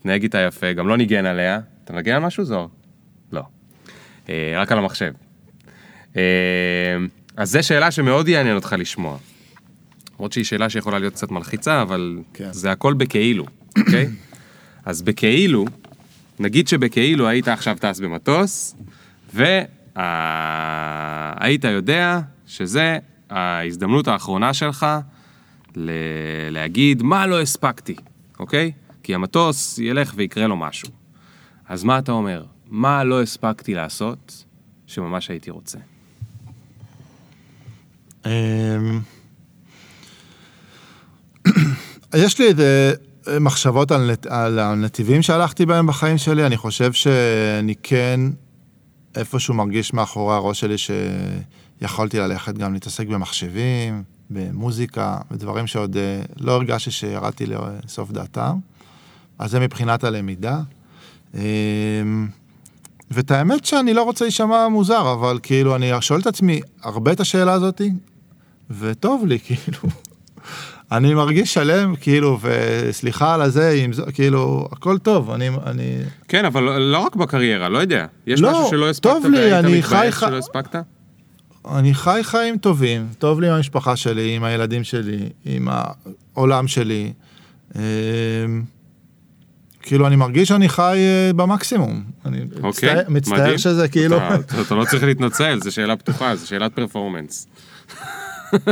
התנהג איתה יפה, גם לא ניגן עליה. אתה מנגן על משהו, זוהר? לא. אה, רק על המחשב. אה, אז זו שאלה שמאוד יעניין אותך לשמוע. למרות שהיא שאלה שיכולה להיות קצת מלחיצה, אבל כן. זה הכל בכאילו, אוקיי? אז בכאילו, נגיד שבכאילו היית עכשיו טס במטוס, והיית יודע שזה ההזדמנות האחרונה שלך ל- להגיד מה לא הספקתי, אוקיי? כי המטוס ילך ויקרה לו משהו. אז מה אתה אומר? מה לא הספקתי לעשות שממש הייתי רוצה? אמ, יש לי איזה מחשבות על, נת, על הנתיבים שהלכתי בהם בחיים שלי, אני חושב שאני כן איפשהו מרגיש מאחורי הראש שלי שיכולתי ללכת גם להתעסק במחשבים, במוזיקה, בדברים שעוד אה, לא הרגשתי שירדתי לסוף דעתם. אז זה מבחינת הלמידה. אמ, ואת האמת שאני לא רוצה להישמע מוזר, אבל כאילו, אני שואל את עצמי הרבה את השאלה הזאתי, וטוב לי, כאילו. אני מרגיש שלם, כאילו, וסליחה על הזה, עם זה, כאילו, הכל טוב, אני... אני... כן, אבל לא רק בקריירה, לא יודע. יש לא, משהו שלא הספקת טוב לי, והיית אני חי ח- שלא הספקת? אני חי חיים טובים, טוב לי עם המשפחה שלי, עם הילדים שלי, עם העולם שלי. כאילו אני מרגיש שאני חי אה, במקסימום. אני אוקיי, מצטער- מצטער. שזה כאילו... אתה- אתה- אתה לא צריך להתנצל, זו שאלה פתוחה, זו שאלת פרפורמנס.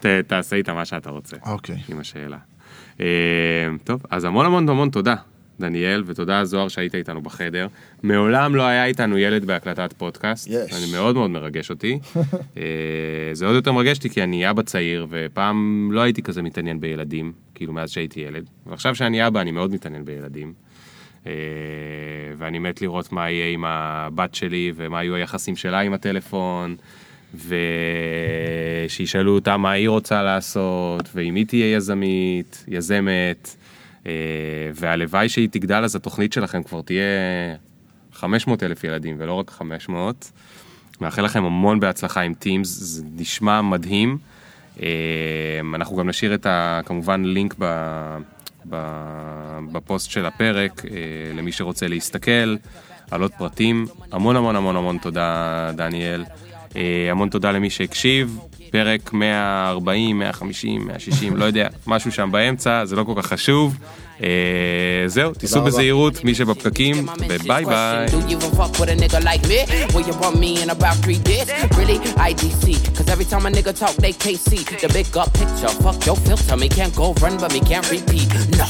ת- תעשה איתה מה שאתה רוצה. אוקיי. עם השאלה. אה, טוב, אז המון המון המון תודה, דניאל, ותודה זוהר שהיית איתנו בחדר. מעולם לא היה איתנו ילד בהקלטת פודקאסט. יש. אני מאוד מאוד מרגש אותי. אה, זה עוד יותר מרגש אותי כי אני אבא צעיר, ופעם לא הייתי כזה מתעניין בילדים, כאילו מאז שהייתי ילד. ועכשיו שאני אבא אני מאוד מתעניין בילדים. אה, ואני מת לראות מה יהיה עם הבת שלי, ומה יהיו היחסים שלה עם הטלפון. ושישאלו אותה מה היא רוצה לעשות, ואם היא תהיה יזמית, יזמת, אה, והלוואי שהיא תגדל אז התוכנית שלכם כבר תהיה 500 אלף ילדים ולא רק 500. מאחל לכם המון בהצלחה עם Teams, זה נשמע מדהים. אה, אנחנו גם נשאיר את ה... כמובן לינק ב... ב... בפוסט של הפרק אה, למי שרוצה להסתכל, על עוד פרטים. המון המון המון המון תודה, דניאל. אה, המון תודה למי שהקשיב. פרק 140, 150, 160, לא יודע, משהו שם באמצע, זה לא כל כך חשוב. אה, זהו, תיסעו רבה. בזהירות, מי שבפקקים, My mentions וביי ביי. question, Do you even fuck with a nigga like me? Will you want me in about three days? Really? IDC. Cause every time a nigga talk, they can't see the big up picture. Fuck your filter, me can't go run, but me can't repeat. No.